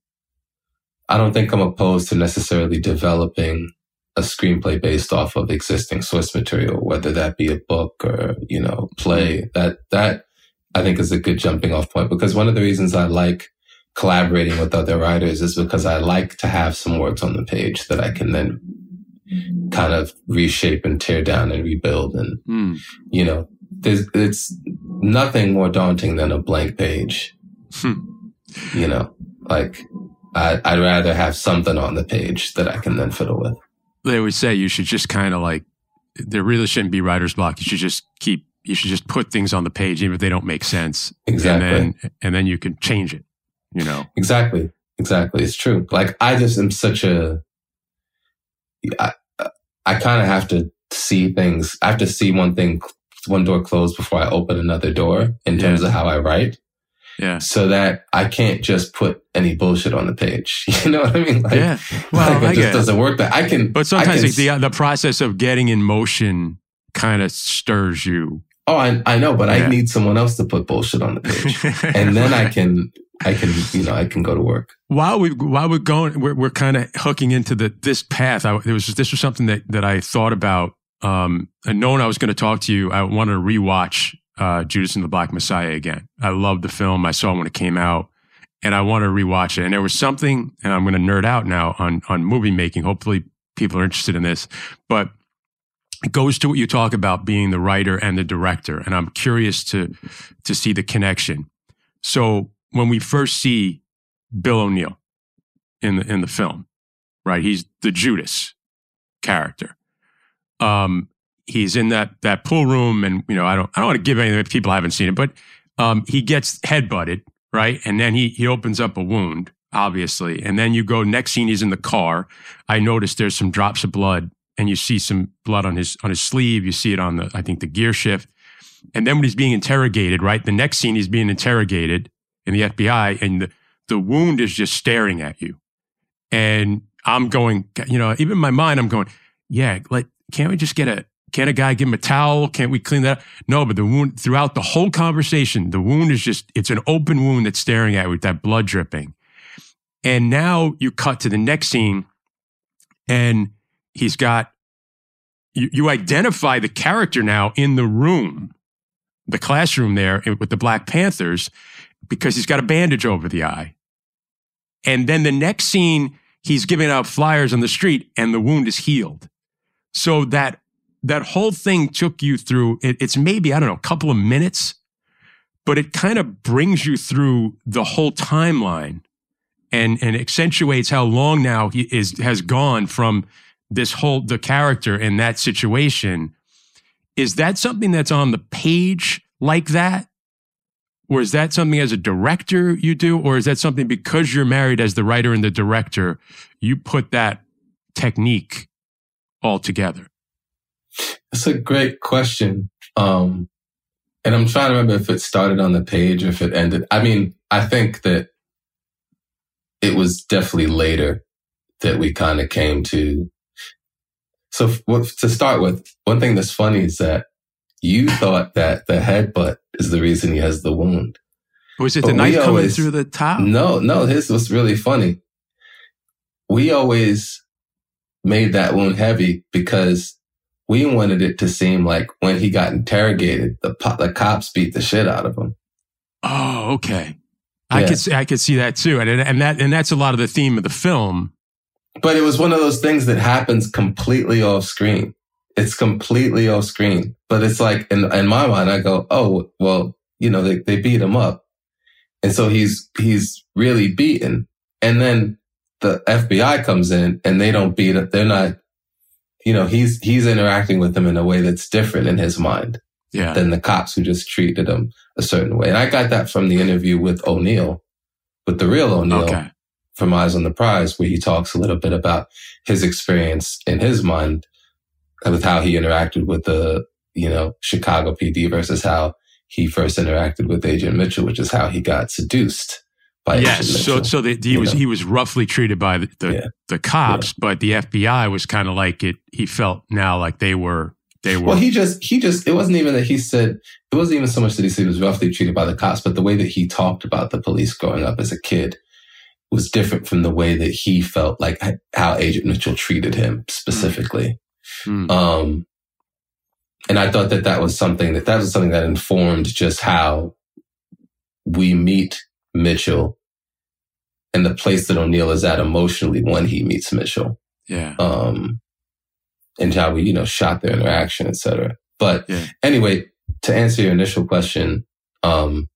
I don't think I'm opposed to necessarily developing a screenplay based off of existing source material, whether that be a book or, you know, play. That, that I think is a good jumping off point because one of the reasons I like collaborating with other writers is because I like to have some words on the page that I can then kind of reshape and tear down and rebuild. And, mm. you know, there's, it's nothing more daunting than a blank page. Hmm. you know, like I, I'd rather have something on the page that I can then fiddle with they would say you should just kind of like there really shouldn't be writer's block. You should just keep you should just put things on the page even if they don't make sense. Exactly. And then and then you can change it, you know. Exactly. Exactly. It's true. Like I just am such a I I kind of have to see things. I have to see one thing one door closed before I open another door in terms yeah. of how I write. Yeah. So that I can't just put any bullshit on the page. You know what I mean? Like, yeah. Well, like it just doesn't work. That I can. But sometimes can, the the process of getting in motion kind of stirs you. Oh, I, I know, but yeah. I need someone else to put bullshit on the page, and then I can I can you know I can go to work. While we while we're going, we're, we're kind of hooking into the this path. I, there was this was something that that I thought about. Um, and knowing I was going to talk to you, I wanted to rewatch uh, Judas and the Black Messiah again. I loved the film. I saw when it came out, and I want to rewatch it. And there was something, and I'm going to nerd out now on on movie making. Hopefully, people are interested in this, but it goes to what you talk about being the writer and the director. And I'm curious to to see the connection. So when we first see Bill O'Neill in the in the film, right? He's the Judas character. Um, he's in that that pool room, and you know, I don't I don't want to give if people haven't seen it, but um, he gets headbutted, right, and then he he opens up a wound, obviously, and then you go next scene he's in the car. I noticed there's some drops of blood, and you see some blood on his on his sleeve. You see it on the I think the gear shift, and then when he's being interrogated, right, the next scene he's being interrogated in the FBI, and the the wound is just staring at you, and I'm going, you know, even in my mind, I'm going, yeah, like, can't we just get a can't a guy give him a towel? Can't we clean that? No, but the wound throughout the whole conversation, the wound is just, it's an open wound that's staring at you with that blood dripping. And now you cut to the next scene and he's got, you, you identify the character now in the room, the classroom there eh, with the Black Panthers, because he's got a bandage over the eye. And then the next scene, he's giving out flyers on the street and the wound is healed. So that that whole thing took you through it, it's maybe i don't know a couple of minutes but it kind of brings you through the whole timeline and and accentuates how long now he is has gone from this whole the character in that situation Is that something that's on the page like that? Or is that something as a director you do? Or is that something because you're married as the writer and the director, you put that technique all together? It's a great question. Um, and I'm trying to remember if it started on the page or if it ended. I mean, I think that it was definitely later that we kind of came to. So to start with, one thing that's funny is that you thought that the headbutt is the reason he has the wound. Was it but the knife coming always, through the top? No, no, this was really funny. We always made that wound heavy because we wanted it to seem like when he got interrogated, the the cops beat the shit out of him. Oh, okay. Yeah. I could see, I could see that too, and and that and that's a lot of the theme of the film. But it was one of those things that happens completely off screen. It's completely off screen. But it's like in in my mind, I go, oh well, you know, they they beat him up, and so he's he's really beaten, and then the FBI comes in and they don't beat it. They're not you know, he's he's interacting with them in a way that's different in his mind yeah. than the cops who just treated him a certain way. And I got that from the interview with O'Neill, with the real O'Neill okay. from Eyes on the Prize, where he talks a little bit about his experience in his mind with how he interacted with the, you know, Chicago PD versus how he first interacted with Agent Mitchell, which is how he got seduced yes. So so the, he was know? he was roughly treated by the the, yeah. the cops, yeah. but the FBI was kind of like it. He felt now like they were they were. Well, he just he just it wasn't even that he said it wasn't even so much that he said he was roughly treated by the cops, but the way that he talked about the police growing up as a kid was different from the way that he felt like how Agent Mitchell treated him specifically. Mm. Um, and I thought that that was something that that was something that informed just how we meet Mitchell and the place that O'Neill is at emotionally when he meets Mitchell. Yeah. Um, and how we, you know, shot their interaction, etc. But yeah. anyway, to answer your initial question, um,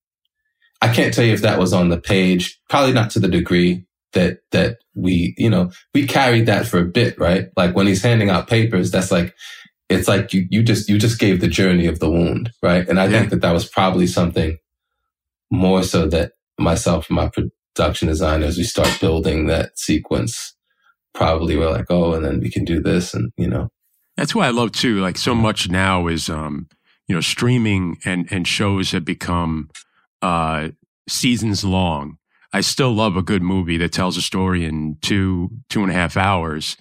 I can't tell you if that was on the page. Probably not to the degree that that we, you know, we carried that for a bit, right? Like when he's handing out papers, that's like it's like you you just you just gave the journey of the wound, right? And I yeah. think that that was probably something more so that myself and my production designers, we start building that sequence. Probably we're like, oh, and then we can do this, and you know. That's why I love too. Like so much now is, um, you know, streaming and and shows have become uh, seasons long. I still love a good movie that tells a story in two two and a half hours,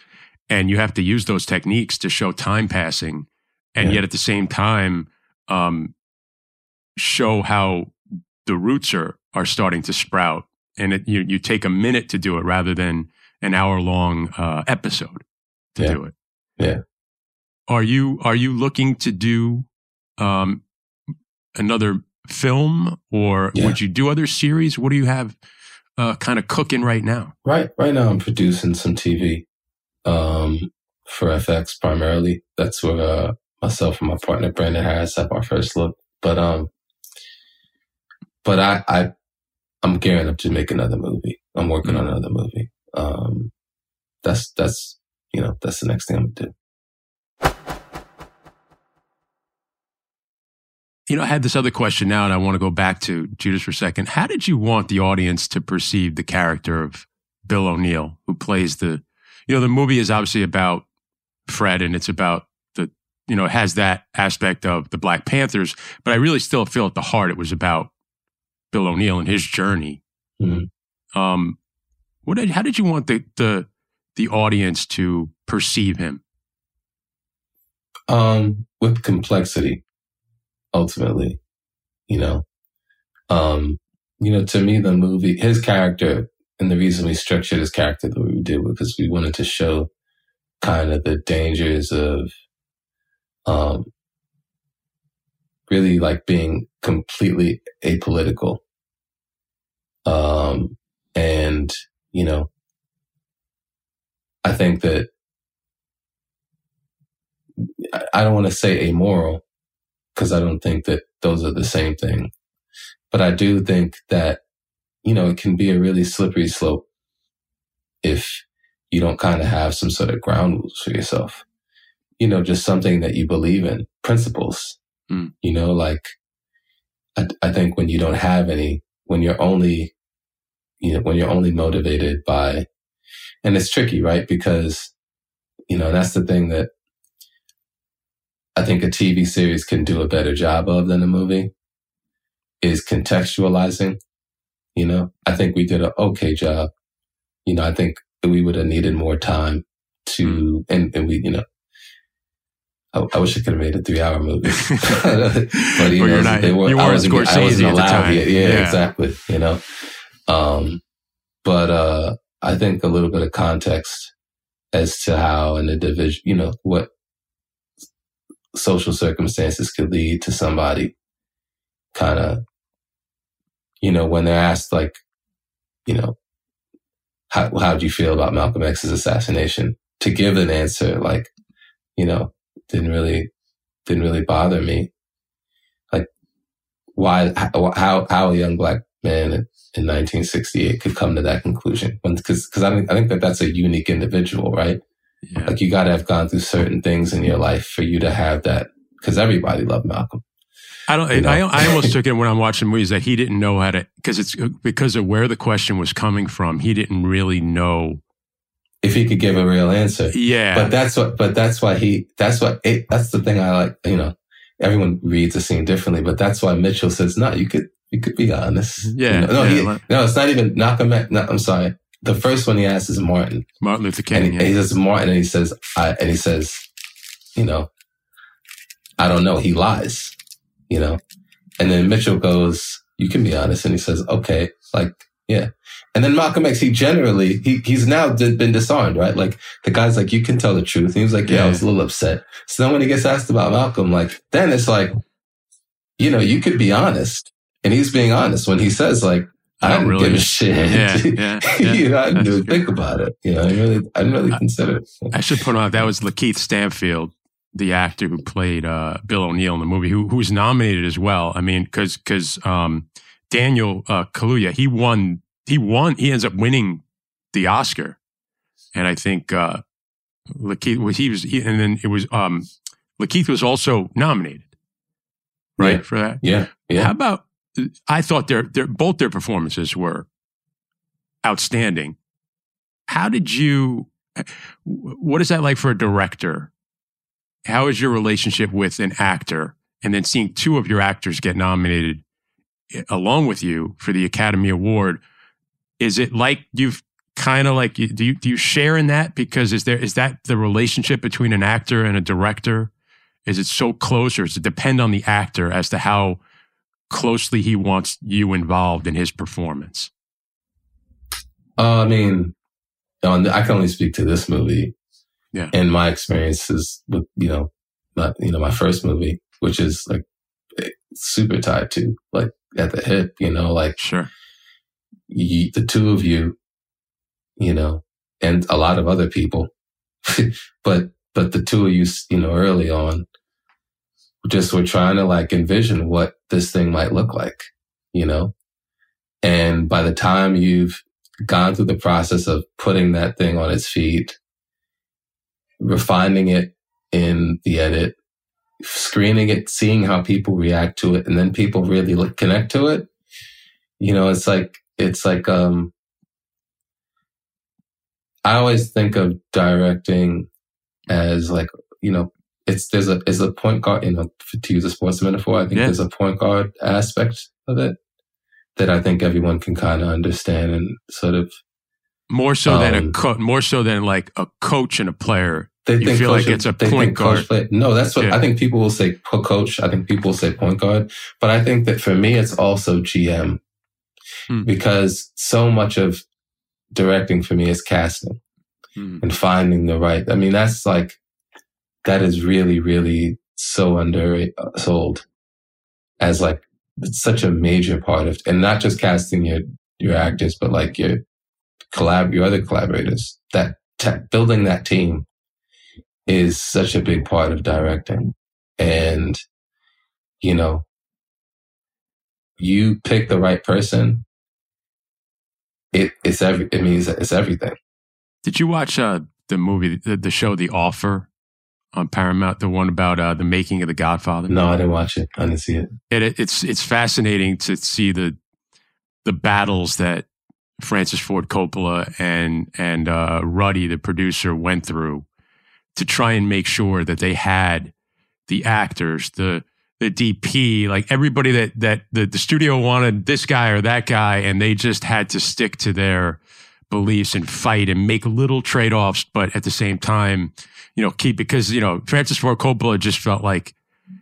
and you have to use those techniques to show time passing, and yeah. yet at the same time, um, show how the roots are are starting to sprout, and it, you you take a minute to do it rather than an hour long uh, episode to yeah. do it. Yeah. Are you are you looking to do um, another film, or yeah. would you do other series? What do you have uh, kind of cooking right now? Right, right now I'm producing some TV um, for FX primarily. That's where uh, myself and my partner Brandon Harris have our first look. But um, but I, I I'm gearing up to make another movie. I'm working mm-hmm. on another movie. Um, that's that's you know that's the next thing I'm gonna do. You know, I had this other question now, and I want to go back to Judas for a second. How did you want the audience to perceive the character of Bill O'Neill, who plays the, you know, the movie is obviously about Fred, and it's about the, you know, it has that aspect of the Black Panthers, but I really still feel at the heart it was about Bill O'Neill and his journey. Mm-hmm. Um, what did, how did you want the, the the audience to perceive him? Um, with complexity, ultimately, you know, um, you know, to me, the movie, his character, and the reason we structured his character the way we did with because we wanted to show kind of the dangers of, um, really like being completely apolitical. Um, and, you know, I think that I don't want to say amoral because I don't think that those are the same thing. But I do think that, you know, it can be a really slippery slope if you don't kind of have some sort of ground rules for yourself. you know, just something that you believe in, principles. Mm. You know, like I, I think when you don't have any, when you're only, you know, when you're only motivated by, and it's tricky, right? Because, you know, that's the thing that I think a TV series can do a better job of than a movie is contextualizing. You know, I think we did an okay job. You know, I think we would have needed more time to, and, and we, you know, I, I wish I could have made a three hour movie. but you know, not- they were, you weren't wasn't, I Scorsese wasn't at the allowed time. yet. Yeah, Yeah. exactly. You know, um, but, uh, I think a little bit of context as to how an individual, you know, what social circumstances could lead to somebody kind of, you know, when they're asked like, you know, how how do you feel about Malcolm X's assassination? To give an answer like, you know, didn't really didn't really bother me. Like, why how how, a young black man in, in 1968 could come to that conclusion? Because because I think I think that that's a unique individual, right? Yeah. Like you got to have gone through certain things in your life for you to have that. Because everybody loved Malcolm. I don't. You know? I, I almost took it when I'm watching movies that he didn't know how to because it's because of where the question was coming from. He didn't really know. If he could give a real answer, Yeah, but that's what. But that's why he. That's what. It, that's the thing I like. You know, everyone reads the scene differently, but that's why Mitchell says, "No, you could. You could be honest." Yeah, You know, no, yeah, he, like- no, it's not even Malcolm. X- No, I'm sorry. The first one he asks is Martin, Martin Luther and King. he, and he says Martin, and he says, I, and he says, you know, I don't know. He lies, you know, and then Mitchell goes, you can be honest, and he says, okay, like, yeah. And then Malcolm X, he generally, he, he's now d- been disarmed, right? Like the guy's like, you can tell the truth. And he was like, yeah, I was a little upset. So then when he gets asked about Malcolm, like, then it's like, you know, you could be honest. And he's being honest when he says like, I didn't really. give a shit. Yeah, yeah, yeah. you know, I didn't even think about it. You know, I really, I didn't really consider it. I should point out that was Lakeith Stanfield, the actor who played uh, Bill O'Neill in the movie, who who was nominated as well. I mean, because because um, Daniel uh, Kaluuya, he won, he won, he ends up winning the Oscar, and I think uh, Lakeith was he was, he, and then it was um, Lakeith was also nominated, right Yeah. for that. Yeah, yeah. How about? I thought their their both their performances were outstanding. How did you? What is that like for a director? How is your relationship with an actor, and then seeing two of your actors get nominated along with you for the Academy Award? Is it like you've kind of like do you do you share in that? Because is there is that the relationship between an actor and a director? Is it so close, or does it depend on the actor as to how closely he wants you involved in his performance? Uh, I mean, on, I can only speak to this movie. Yeah. And my experiences with, you know, my, you know, my first movie, which is like super tied to like at the hip, you know, like Sure. you, the two of you, you know, and a lot of other people, but, but the two of you, you know, early on, just were trying to like envision what this thing might look like, you know? And by the time you've gone through the process of putting that thing on its feet, refining it in the edit, screening it, seeing how people react to it, and then people really look, connect to it, you know, it's like, it's like, um, I always think of directing as like, you know, it's, there's a, is a point guard, you know, to use a sports metaphor, I think Yeah. there's a point guard aspect of it that I think everyone can kind of understand and sort of, More so than a Um, co- more so than like a coach and a player. They You think feel like coach- it's a they point guard. play- no, that's what Yeah. I think people will say coach. I think people will say point guard, but I think that for me, it's also GM Hmm. because so much of directing for me is casting Mm. and finding the right. I mean, that's like, that is really, really so undersold as like, it's such a major part of, and not just casting your, your actors, but like your collab, your other collaborators that te- building that team is such a big part of directing. And, you know, you pick the right person. It, it's every, it means it's everything. Did you watch uh, the movie, the, the show, The Offer, on Paramount, the one about uh, the making of The Godfather? No, I didn't watch it. I didn't see it. It, it, it's it's fascinating to see the the battles that Francis Ford Coppola and and uh, Ruddy, the producer, went through to try and make sure that they had the actors, the the DP, like everybody that that the, the studio wanted this guy or that guy, and they just had to stick to their beliefs and fight and make little trade offs, but at the same time, you know, keep because you know Francis Ford Coppola just felt like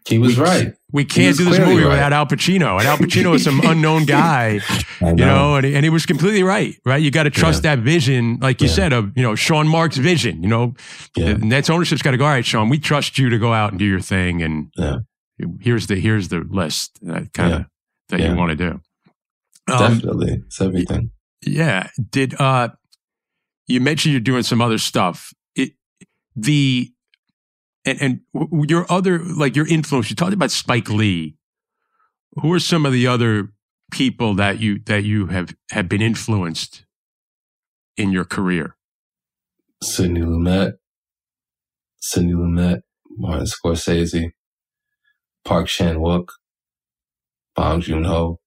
he was we, right. We can't do this movie right. without Al Pacino, and Al Pacino is some unknown guy, know. you know, and, and he was completely right. Right, you got to trust yeah. that vision, like you yeah. said, of you know Sean Marks' vision. You know, yeah. Nets ownership's got to go. All right, Sean, we trust you to go out and do your thing, and yeah. here's the here's the list that kind of that you want to do. Um, Definitely, it's everything. Yeah. Did uh, you mentioned you're doing some other stuff? It the and and your other like your influence. You talked about Spike Lee. Who are some of the other people that you that you have have been influenced in your career? Sidney Lumet, Sidney Lumet, Martin Scorsese, Park Chan Wook, Bong Joon Ho.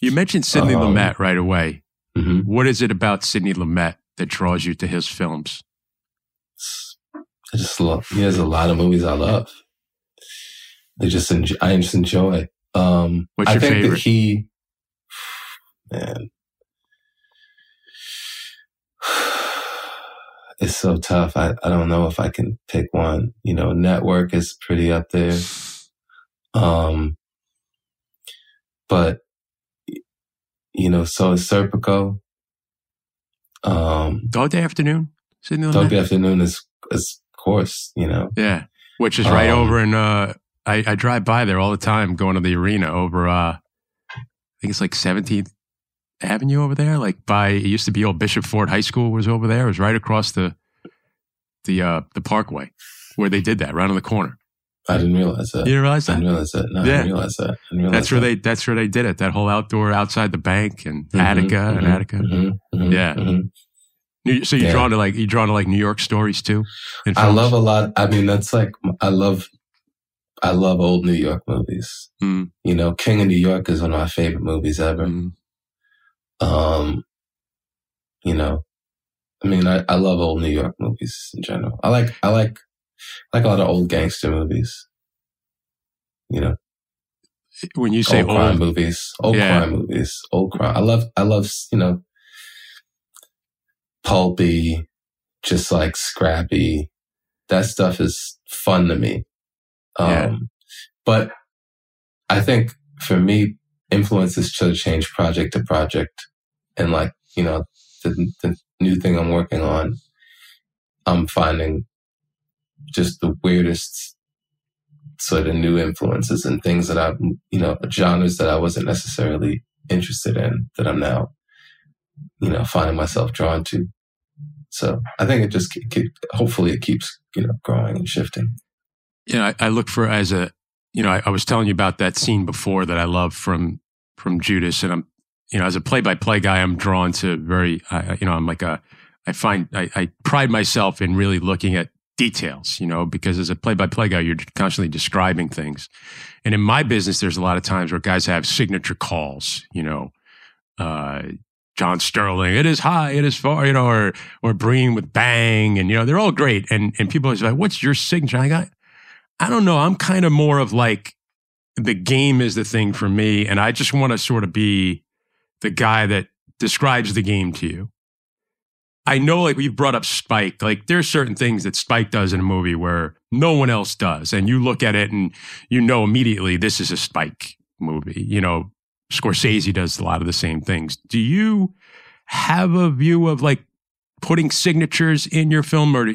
You mentioned Sidney um, Lumet right away. Mm-hmm. What is it about Sidney Lumet that draws you to his films? I just love. He has a lot of movies I love. They just enjoy, I just enjoy. Um, What's your I think favorite? that he, man, it's so tough. I, I don't know if I can pick one. You know, Network is pretty up there. Um, but you know, so is Serpico. Um, Dog Day Afternoon. Dog Day Afternoon is is course, you know. Yeah, which is right um, over in. Uh, I, I drive by there all the time, going to the arena over. Uh, I think it's like Seventeenth Avenue over there, like by it used to be old Bishop Ford High School was over there. It was right across the the uh, the Parkway where they did that, right on the corner. I didn't realize that. You didn't realize that? I didn't realize that. No, yeah. I didn't realize that. Realize that's where that. they. That's where they did it. That whole outdoor outside the bank and mm-hmm, Attica mm-hmm, and Attica. Mm-hmm, mm-hmm yeah. So you're yeah. drawn to like you're drawn to like New York stories too. I love a lot. I mean, that's like I love. I love old New York movies. Mm. You know, King of New York is one of my favorite movies ever. Mm. Um, you know, I mean, I, I love old New York movies in general. I like I like I like a lot of old gangster movies. You know, when you say old, old crime movies, old yeah. crime movies, old crime. I love I love you know pulpy, just like scrappy. That stuff is fun to me. Um, yeah. but I think for me, influences to change project to project. And like, you know, the, the new thing I'm working on, I'm finding just the weirdest sort of new influences and things that I've, you know, genres that I wasn't necessarily interested in that I'm now, you know, finding myself drawn to. So I think it just keep, hopefully it keeps you know growing and shifting. You know, I, I look for as a you know I, I, was telling you about that scene before that I love from from Judas, and I'm you know as a play by play guy, I'm drawn to very I, you know I'm like a I find I, I pride myself in really looking at details, you know, because as a play by play guy, you're constantly describing things. And in my business, there's a lot of times where guys have signature calls, you know, uh, John Sterling, it is high, it is far, you know, or or Breen with Bang, and you know, they're all great. And and people are like, what's your signature? I got, I don't know. I'm kind of more of like the game is the thing for me, and I just want to sort of be the guy that describes the game to you. I know, like we brought up Spike. Like there's certain things that Spike does in a movie where no one else does, and you look at it and you know immediately this is a Spike movie. You know, Scorsese does a lot of the same things. Do you have a view of like putting signatures in your film, or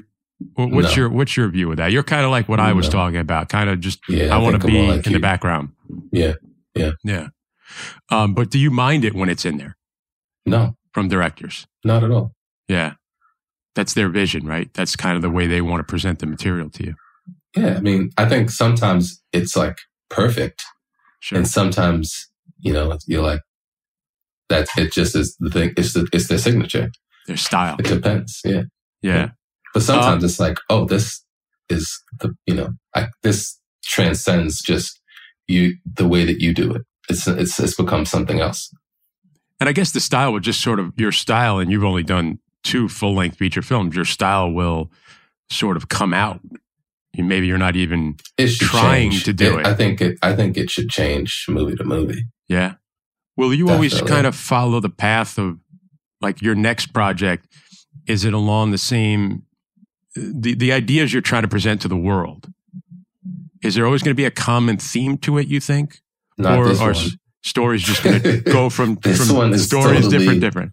what's no. your what's your view of that? You're kind of like what. I was talking about, kind of just yeah, I, I want to be like in you. the background. Yeah, yeah, yeah. Um, but do you mind it when it's in there? No, from directors, not at all. Yeah, that's their vision, right? That's kind of the way they want to present the material to you. Yeah, I mean, I think sometimes it's like perfect, sure. and sometimes you know, you're like, that it just is the thing. It's the, it's their signature. Their style. It depends. Yeah. Yeah. But sometimes um, it's like, oh, this, is the you know I, this transcends just you the way that you do it. It's it's it's become something else. And I guess the style would just sort of your style, and you've only done two full length feature films. Your style will sort of come out. Maybe you're not even trying change. to do it, it. I think it. I think it should change movie to movie. Yeah. Will you always kind of follow the path of like your next project? Is it along the same the the ideas you're trying to present to the world? Is there always going to be a common theme to it? You think, Not or are s- stories just going to go from This from one is stories totally- different, different?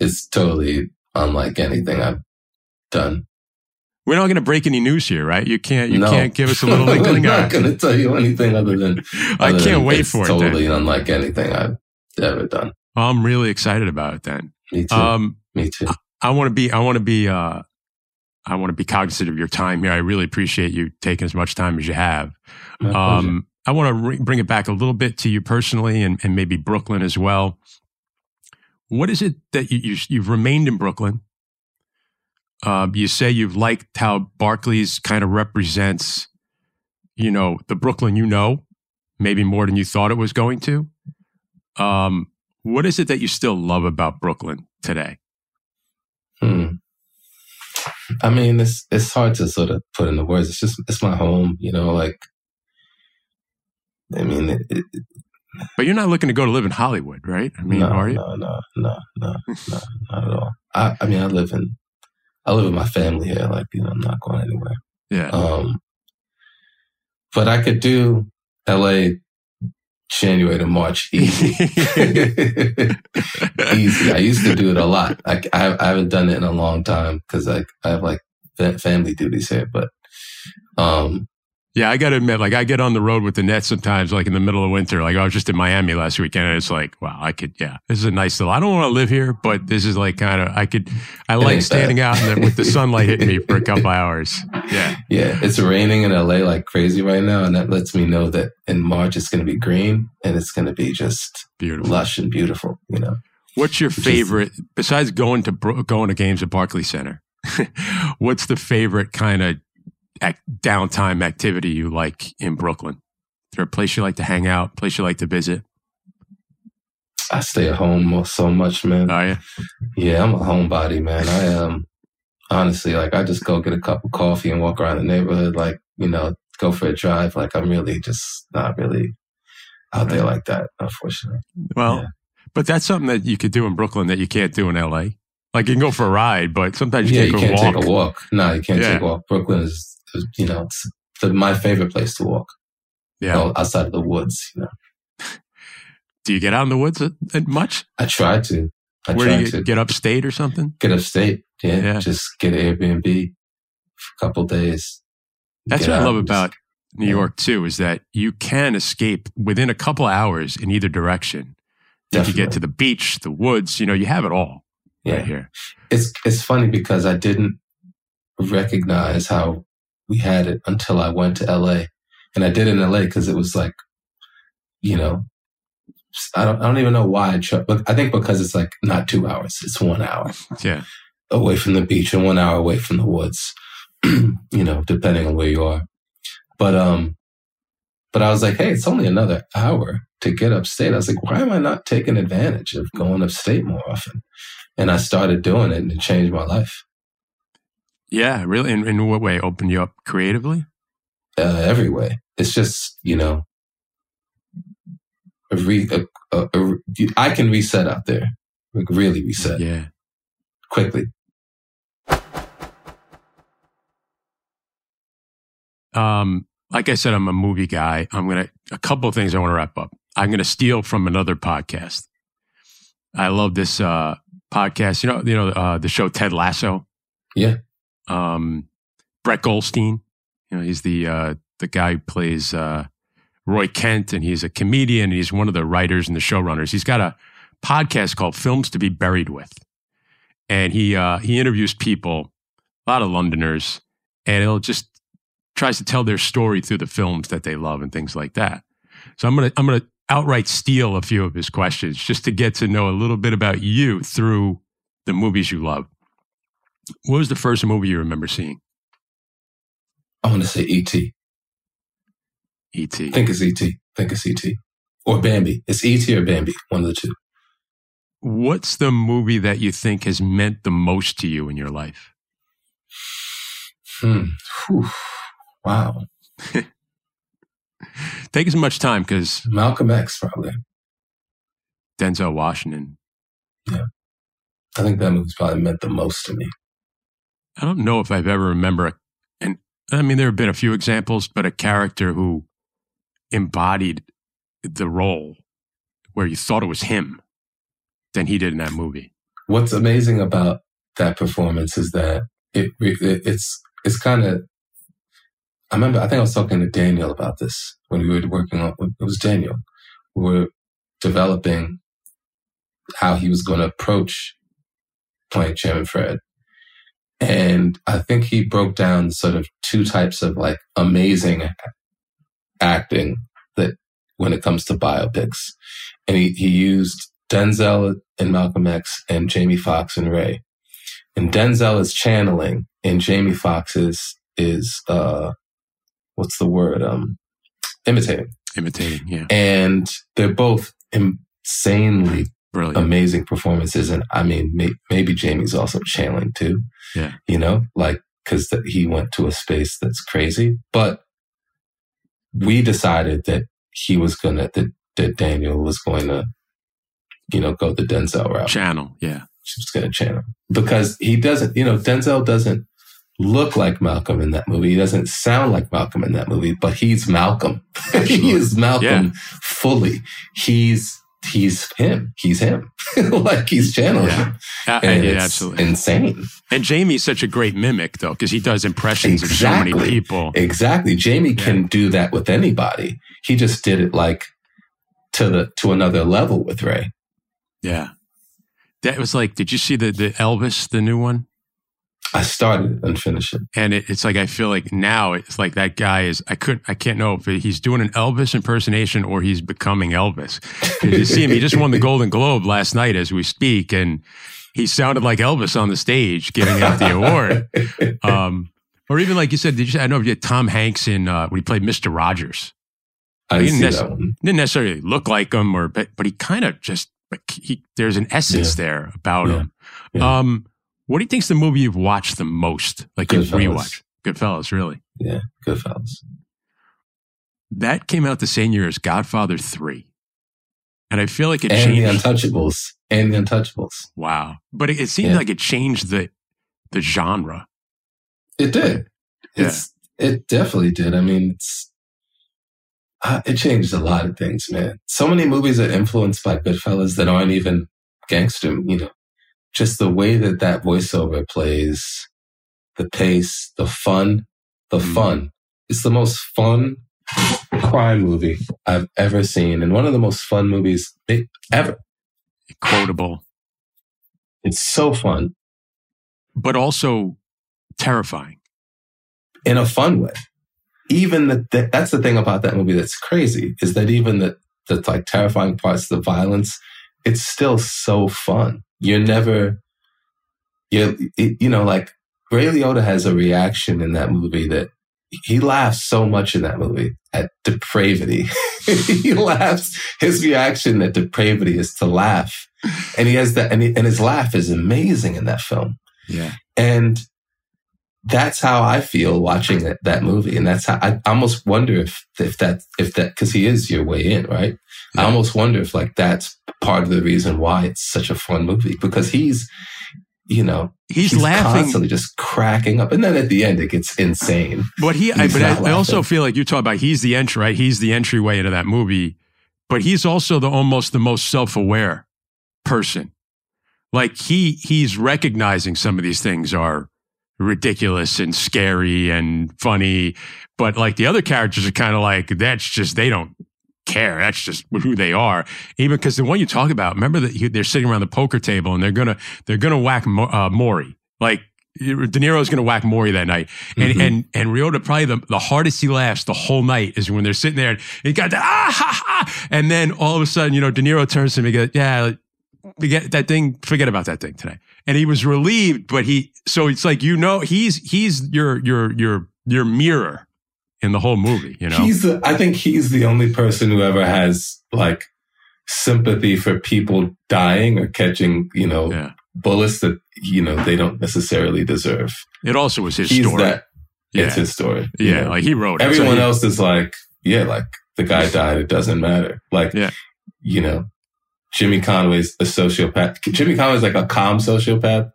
It's totally unlike anything I've done. We're not going to break any news here, right? You can't you No. can't give us a little I'm not going to tell you anything other than. I other can't than wait for it. Totally unlike anything I've ever done. I'm really excited about it. Then, Me too. um, Me too. I want to be I want to be uh I want to be cognizant of your time here. I really appreciate you taking as much time as you have. Um I want to re- bring it back a little bit to you personally and, and maybe Brooklyn as well. What is it that you, you you've remained in Brooklyn? Uh, you say you've liked how Barclays kind of represents, you know, the Brooklyn you know, maybe more than you thought it was going to. Um, what is it that you still love about Brooklyn today? Hmm. I mean, it's it's hard to sort of put into words. It's just it's my home, you know. Like, I mean, it, it, But you're not looking to go to live in Hollywood, right? I mean, no, are you? no, no, no, no, no, not at all. I, I mean, I live in, I live with my family here. Like, you know, I'm not going anywhere. Yeah. Um, but I could do L.A. January to March easy. easy. I used to do it a lot. I, I, I haven't done it in a long time because I, I have like family duties here. But um, yeah, I got to admit, like, I get on the road with the Nets sometimes, like in the middle of winter. Like, I was just in Miami last weekend, and it's like, wow, I could, yeah, this is a nice little. I don't want to live here, but this is like kind of, I could, I like standing out in the, with the sunlight hitting me for a couple hours. Yeah. yeah, it's raining in LA like crazy right now, and that lets me know that in March it's going to be green and it's going to be just Beautiful. lush and beautiful. You know, What's your favorite, besides going to Bro- going to games at Barclays Center? what's the favorite kind of ac- downtime activity you like in Brooklyn? Is there a place you like to hang out? Place you like to visit? I stay at home so much, man. Are you? Yeah, I'm a homebody, man. I am honestly like I just go get a cup of coffee and walk around the neighborhood, like you know, go for a drive. Like I'm really just not really out there like that, unfortunately. Well, Yeah. but that's something that you could do in Brooklyn that you can't do in LA. Like you can go for a ride, but sometimes you yeah, can't can't walk. take a walk. No, you can't Yeah. take a walk. Brooklyn is, you know, it's the, my favorite place to walk. Yeah. Oh, outside of the woods, you know. Do you get out in the woods at, at much? I try to. I Where try do you to get, upstate or something? get upstate. Yeah, Yeah. just get an Airbnb for a couple days. That's what I love about New yeah. York too, is that you can escape within a couple hours in either direction. If you can get to the beach, the woods, you know, you have it all Yeah. right here. it's it's funny because I didn't recognize how we had it until I went to LA, and I did in LA because it was like, you know, I don't I don't even know why I chose, but I think because it's like not two hours, it's one hour Yeah. away from the beach and one hour away from the woods, you know, depending on where you are. But um, but I was like, hey, it's only another hour to get upstate. I was like, why am I not taking advantage of going upstate more often? And I started doing it, and it changed my life. Yeah. Really? In, in what way? Open you up creatively? uh, every way. It's just you know, a re, a, a, a, I can reset out there, like really reset Yeah. quickly. Um, like I said, I'm a movie guy. I'm gonna a couple of things I want to wrap up. I'm gonna steal from another podcast. I love this uh, podcast. You know, you know uh, the show Ted Lasso. Yeah. Um, Brett Goldstein. You know, he's the uh, the guy who plays uh, Roy Kent, and he's a comedian. And he's one of the writers and the showrunners. He's got a podcast called Films to Be Buried With, and he uh, he interviews people, a lot of Londoners, and he'll just tries to tell their story through the films that they love and things like that. So I'm gonna I'm gonna outright steal a few of his questions just to get to know a little bit about you through the movies you love. What was the first movie you remember seeing? I want to say E.T. E.T. I think it's E.T. I think it's E.T. Or Bambi. It's E.T. or Bambi, one of the two. What's the movie that you think has meant the most to you in your life? Hmm. Whew. Wow. Take as much time because Malcolm X, probably. Denzel Washington. Yeah. I think that movie's probably meant the most to me. I don't know if I've ever remember, and I mean there have been a few examples, but a character who embodied the role where you thought it was him than he did in that movie. What's amazing about that performance is that it, it it's it's kind of. I remember. I think I was talking to Daniel about this when we were working on. It was Daniel. We were developing how he was going to approach playing Chairman Fred, and I think he broke down sort of two types of like amazing acting that when it comes to biopics, and he he used Denzel in Malcolm X and Jamie Foxx and Ray. And Denzel is channeling and Jamie Foxx is is uh what's the word? Um imitating. Imitating, yeah. And they're both insanely Brilliant. amazing performances. And I mean, may, maybe Jamie's also channeling too. Yeah. You know, like, cause that he went to a space that's crazy. But we decided that he was gonna, that, that Daniel was going to, you know, go the Denzel route. Channel, yeah. She was going to channel because he doesn't, you know, Denzel doesn't look like Malcolm in that movie. He doesn't sound like Malcolm in that movie, but he's Malcolm. he is Malcolm Yeah. fully. He's, he's him. He's him. like he's channeling Yeah. him. Uh, And yeah, it's absolutely. insane. And Jamie's such a great mimic, though, because he does impressions of so many Exactly. people. Exactly. Jamie can do that with anybody. He just did it like to the, to another level with Ray. Yeah. That was like, did you see the, the Elvis, the new one? I started and finished it. And it, it's like, I feel like now it's like that guy is, I couldn't, I can't know if he's doing an Elvis impersonation or he's becoming Elvis. You see him, he just won the Golden Globe last night as we speak. And he sounded like Elvis on the stage giving out the award. Um, or even like you said, did you, I don't know if you had Tom Hanks in, uh, when he played Mr. Rogers. I didn't didn't see necess- that one. didn't necessarily look like him or but, but he kind of just like he there's an essence there about Yeah. him Yeah. um what do you think's the movie you've watched the most like you've Goodfellas. rewatched goodfellas really Yeah. Goodfellas. that came out the same year as godfather 3 and i feel like it changed. and the Untouchables. And the Untouchables. wow but it, it seemed Yeah. like it changed the the genre It did. Yeah. It's it definitely did. I mean, it's uh, it changed a lot of things, man. So many movies are influenced by Goodfellas that aren't even gangster. You know, just the way that that voiceover plays, the pace, the fun, the Mm. fun. It's the most fun crime movie I've ever seen, and one of the most fun movies ever. quotable It's so fun but also terrifying in a fun way. Even the, the that's the thing about that movie that's crazy is that even the the like terrifying parts, the violence, it's still so fun. You're never, you you know, like Ray Liotta has a reaction in that movie that he laughs so much in that movie at depravity. he laughs. His reaction at depravity is to laugh, and he has that, and, he, and his laugh is amazing in that film. yeah And that's how I feel watching that, that movie. And that's how I almost wonder if, if that, if that, cause he is your way in, right? I almost wonder if like that's part of the reason why it's such a fun movie because he's, you know, he's, laughing constantly just cracking up. And then at the end, it gets insane. But he, I, but I, I also feel like you talk about he's the entry, right? He's the entryway into that movie, but he's also the almost the most self-aware person. Like he he's recognizing some of these things are ridiculous and scary and funny, but like the other characters are kind of like that's just they don't care. That's just who they are. Even because the one you talk about, remember that they're sitting around the poker table and they're gonna they're gonna whack Mo- uh, Morrie. Like De Niro's gonna whack Morrie that night, and Mhm. and and Liotta probably the, the hardest he laughs the whole night is when they're sitting there and he got that ah ha ha, and then all of a sudden you know De Niro turns to him and goes yeah forget that thing forget about that thing today, and he was relieved, but he so it's like you know he's he's your your your your mirror in the whole movie. You know, he's the, I think he's the only person who ever has like sympathy for people dying or catching, you know, yeah. bullets that you know they don't necessarily deserve. It also was his He's story. that. yeah, It's his story. you yeah, know? like he wrote it. So Everyone he- else is like, yeah, like the guy died. It doesn't matter. Like, Yeah. you know, Jimmy Conway's a sociopath. Jimmy Conway's like a calm sociopath.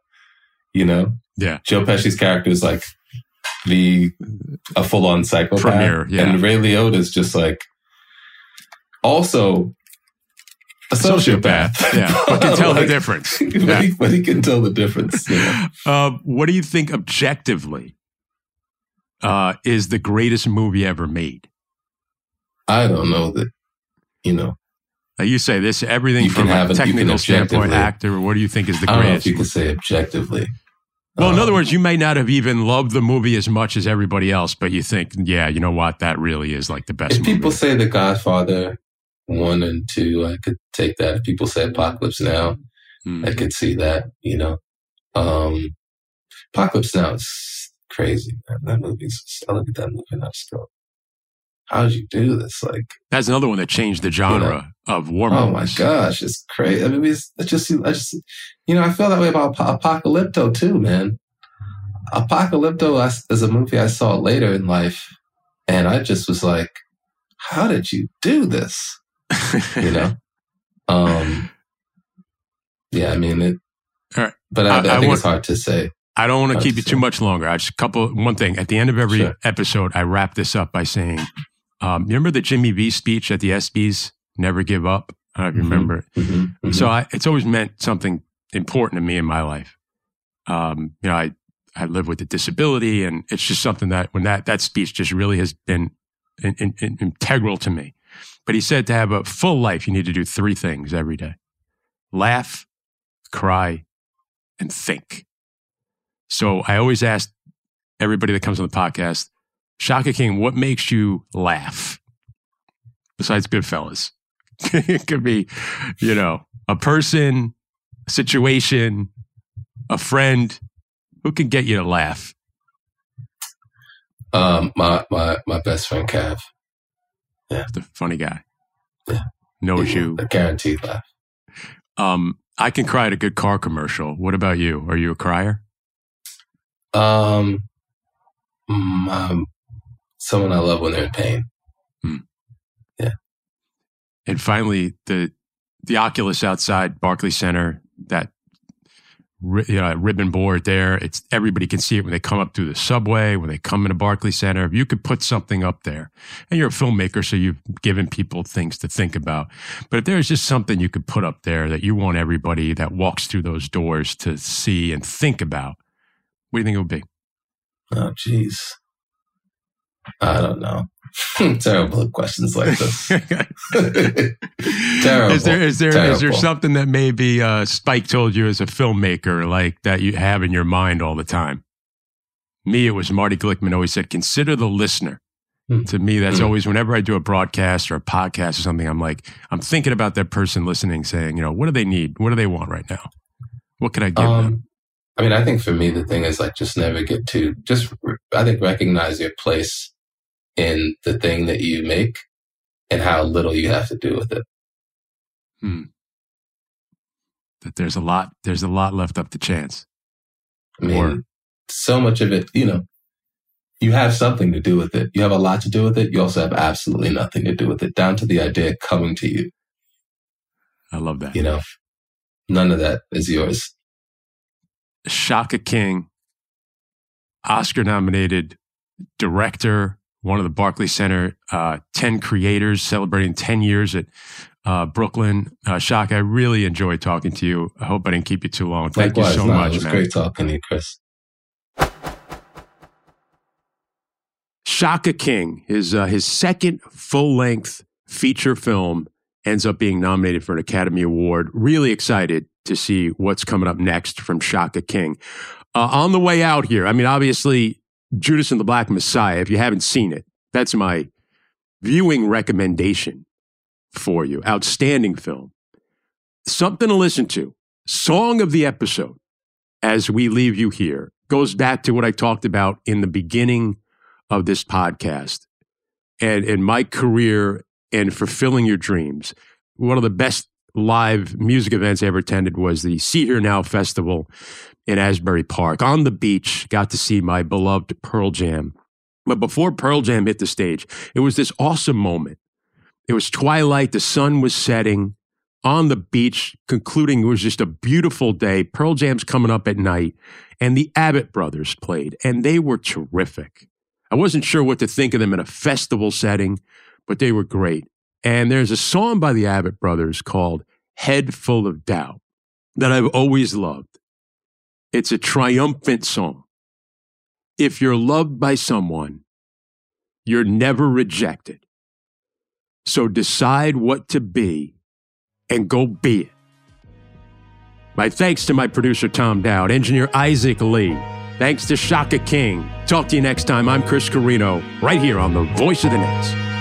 You know, Yeah. Joe Pesci's character is like the a full on psychopath, Premier, yeah. and Ray Liotta is just like also a sociopath. Sociopath, yeah, but can tell the Like, difference. but, Yeah. he, but he can tell the difference. you know? Uh, what do you think objectively uh, is the greatest movie ever made? I don't know that. You know, you say this everything from a technical standpoint, actor. What do you think is the I don't know if greatest? you can say objectively. well, in Um, other words, you may not have even loved the movie as much as everybody else, but you think, yeah, you know what, that really is like the best if movie. people say The Godfather one and two, I could take that. If people say Apocalypse Now, Hmm. I could see that. You know, um, Apocalypse Now is crazy. Man. That movie's. I look at that movie and I just go, "How'd you do this?" Like, That's another one that changed the genre of war oh my gosh, it's crazy. I mean, it's, just, I just, you know, I feel that way about Apocalypto too, man. Apocalypto is a movie I saw later in life, and I just was like, "How did you do this?" you know um yeah i mean it right. but i, I- I, I think want- it's hard to say I don't want to keep to you too much longer. I just couple one thing at the end of every Sure. episode, I wrap this up by saying, um, you remember the Jimmy V speech at the ESPYS? Never give up. I don't know if you Mhm. remember it. Mhm, mhm. So I, it's always meant something important to me in my life. Um, you know, I I live with a disability, and it's just something that when that that speech just really has been in, in, in- integral to me. But he said to have a full life, you need to do three things every day: laugh, cry, and think. So I always ask everybody that comes on the podcast, Shaka King, what makes you laugh? Besides Goodfellas, it could be, you know, a person, a situation, a friend who can get you to laugh. um my my my best friend Cav. Yeah, the funny guy. Yeah. Knows Yeah, you. a guaranteed laugh Um, I can cry at a good car commercial. What about you? Are you a crier? um, mm, um someone i love when they're in pain hmm. Yeah. And finally, the the Oculus outside Barclays Center, that you know, ribbon board there. It's everybody can see it when they come up through the subway, when they come into Barclays Center. If you could put something up there, and you're a filmmaker, so you've given people things to think about. But if there's just something you could put up there that you want everybody that walks through those doors to see and think about, what do you think it would be? oh jeez i don't know terrible questions like this Terrible. Is there is there is there Terrible. something that maybe uh, Spike told you as a filmmaker, like that you have in your mind all the time? Me, it was Marty Glickman always said, "Consider the listener." Hmm. To me, that's Hmm. always whenever I do a broadcast or a podcast or something, I'm like, I'm thinking about that person listening, saying, you know, what do they need? What do they want right now? What can I give them? Um, I mean, I think for me, the thing is like just never get too, just, I think recognize your place in the thing that you make and how little you have to do with it. Hmm. That there's a lot, there's a lot left up to chance. I mean, Or- so much of it, you know, you have something to do with it. You have a lot to do with it. You also have absolutely nothing to do with it, down to the idea coming to you. I love that. You know, none of that is yours. Shaka King, Oscar nominated director, one of the Barclay Center uh, 10 creators celebrating 10 years at uh, Brooklyn. Uh, Shaka, I really enjoyed talking to you. I hope I didn't keep you too long. Thank Likewise, you so no, much, It was man. great talking to you, Chris. Shaka King, his uh, his second full length feature film, ends up being nominated for an Academy Award. Really excited to see what's coming up next from Shaka King. Uh, on the way out here, I mean, obviously, Judas and the Black Messiah. If you haven't seen it, that's my viewing recommendation for you. Outstanding film. Something to listen to. Song of the episode as we leave you here goes back to what I talked about in the beginning of this podcast and in my career and fulfilling your dreams. One of the best live music events I ever attended was the Sea.Hear.Now Festival in Asbury Park. On the beach, got to see my beloved Pearl Jam. But before Pearl Jam hit the stage, it was this awesome moment. It was twilight, the sun was setting on the beach, concluding it was just a beautiful day. Pearl Jam's coming up at night, and the Avett brothers played, and they were terrific. I wasn't sure what to think of them in a festival setting, but they were great. And there's a song by the Avett brothers called Head Full of Doubt that I've always loved. It's a triumphant song. If you're loved by someone, you're never rejected. So decide what to be and go be it. My thanks to my producer, Tom Dowd, engineer Isaac Lee. Thanks to Shaka King. Talk to you next time. I'm Chris Carrino, right here on The Voice of the Nets.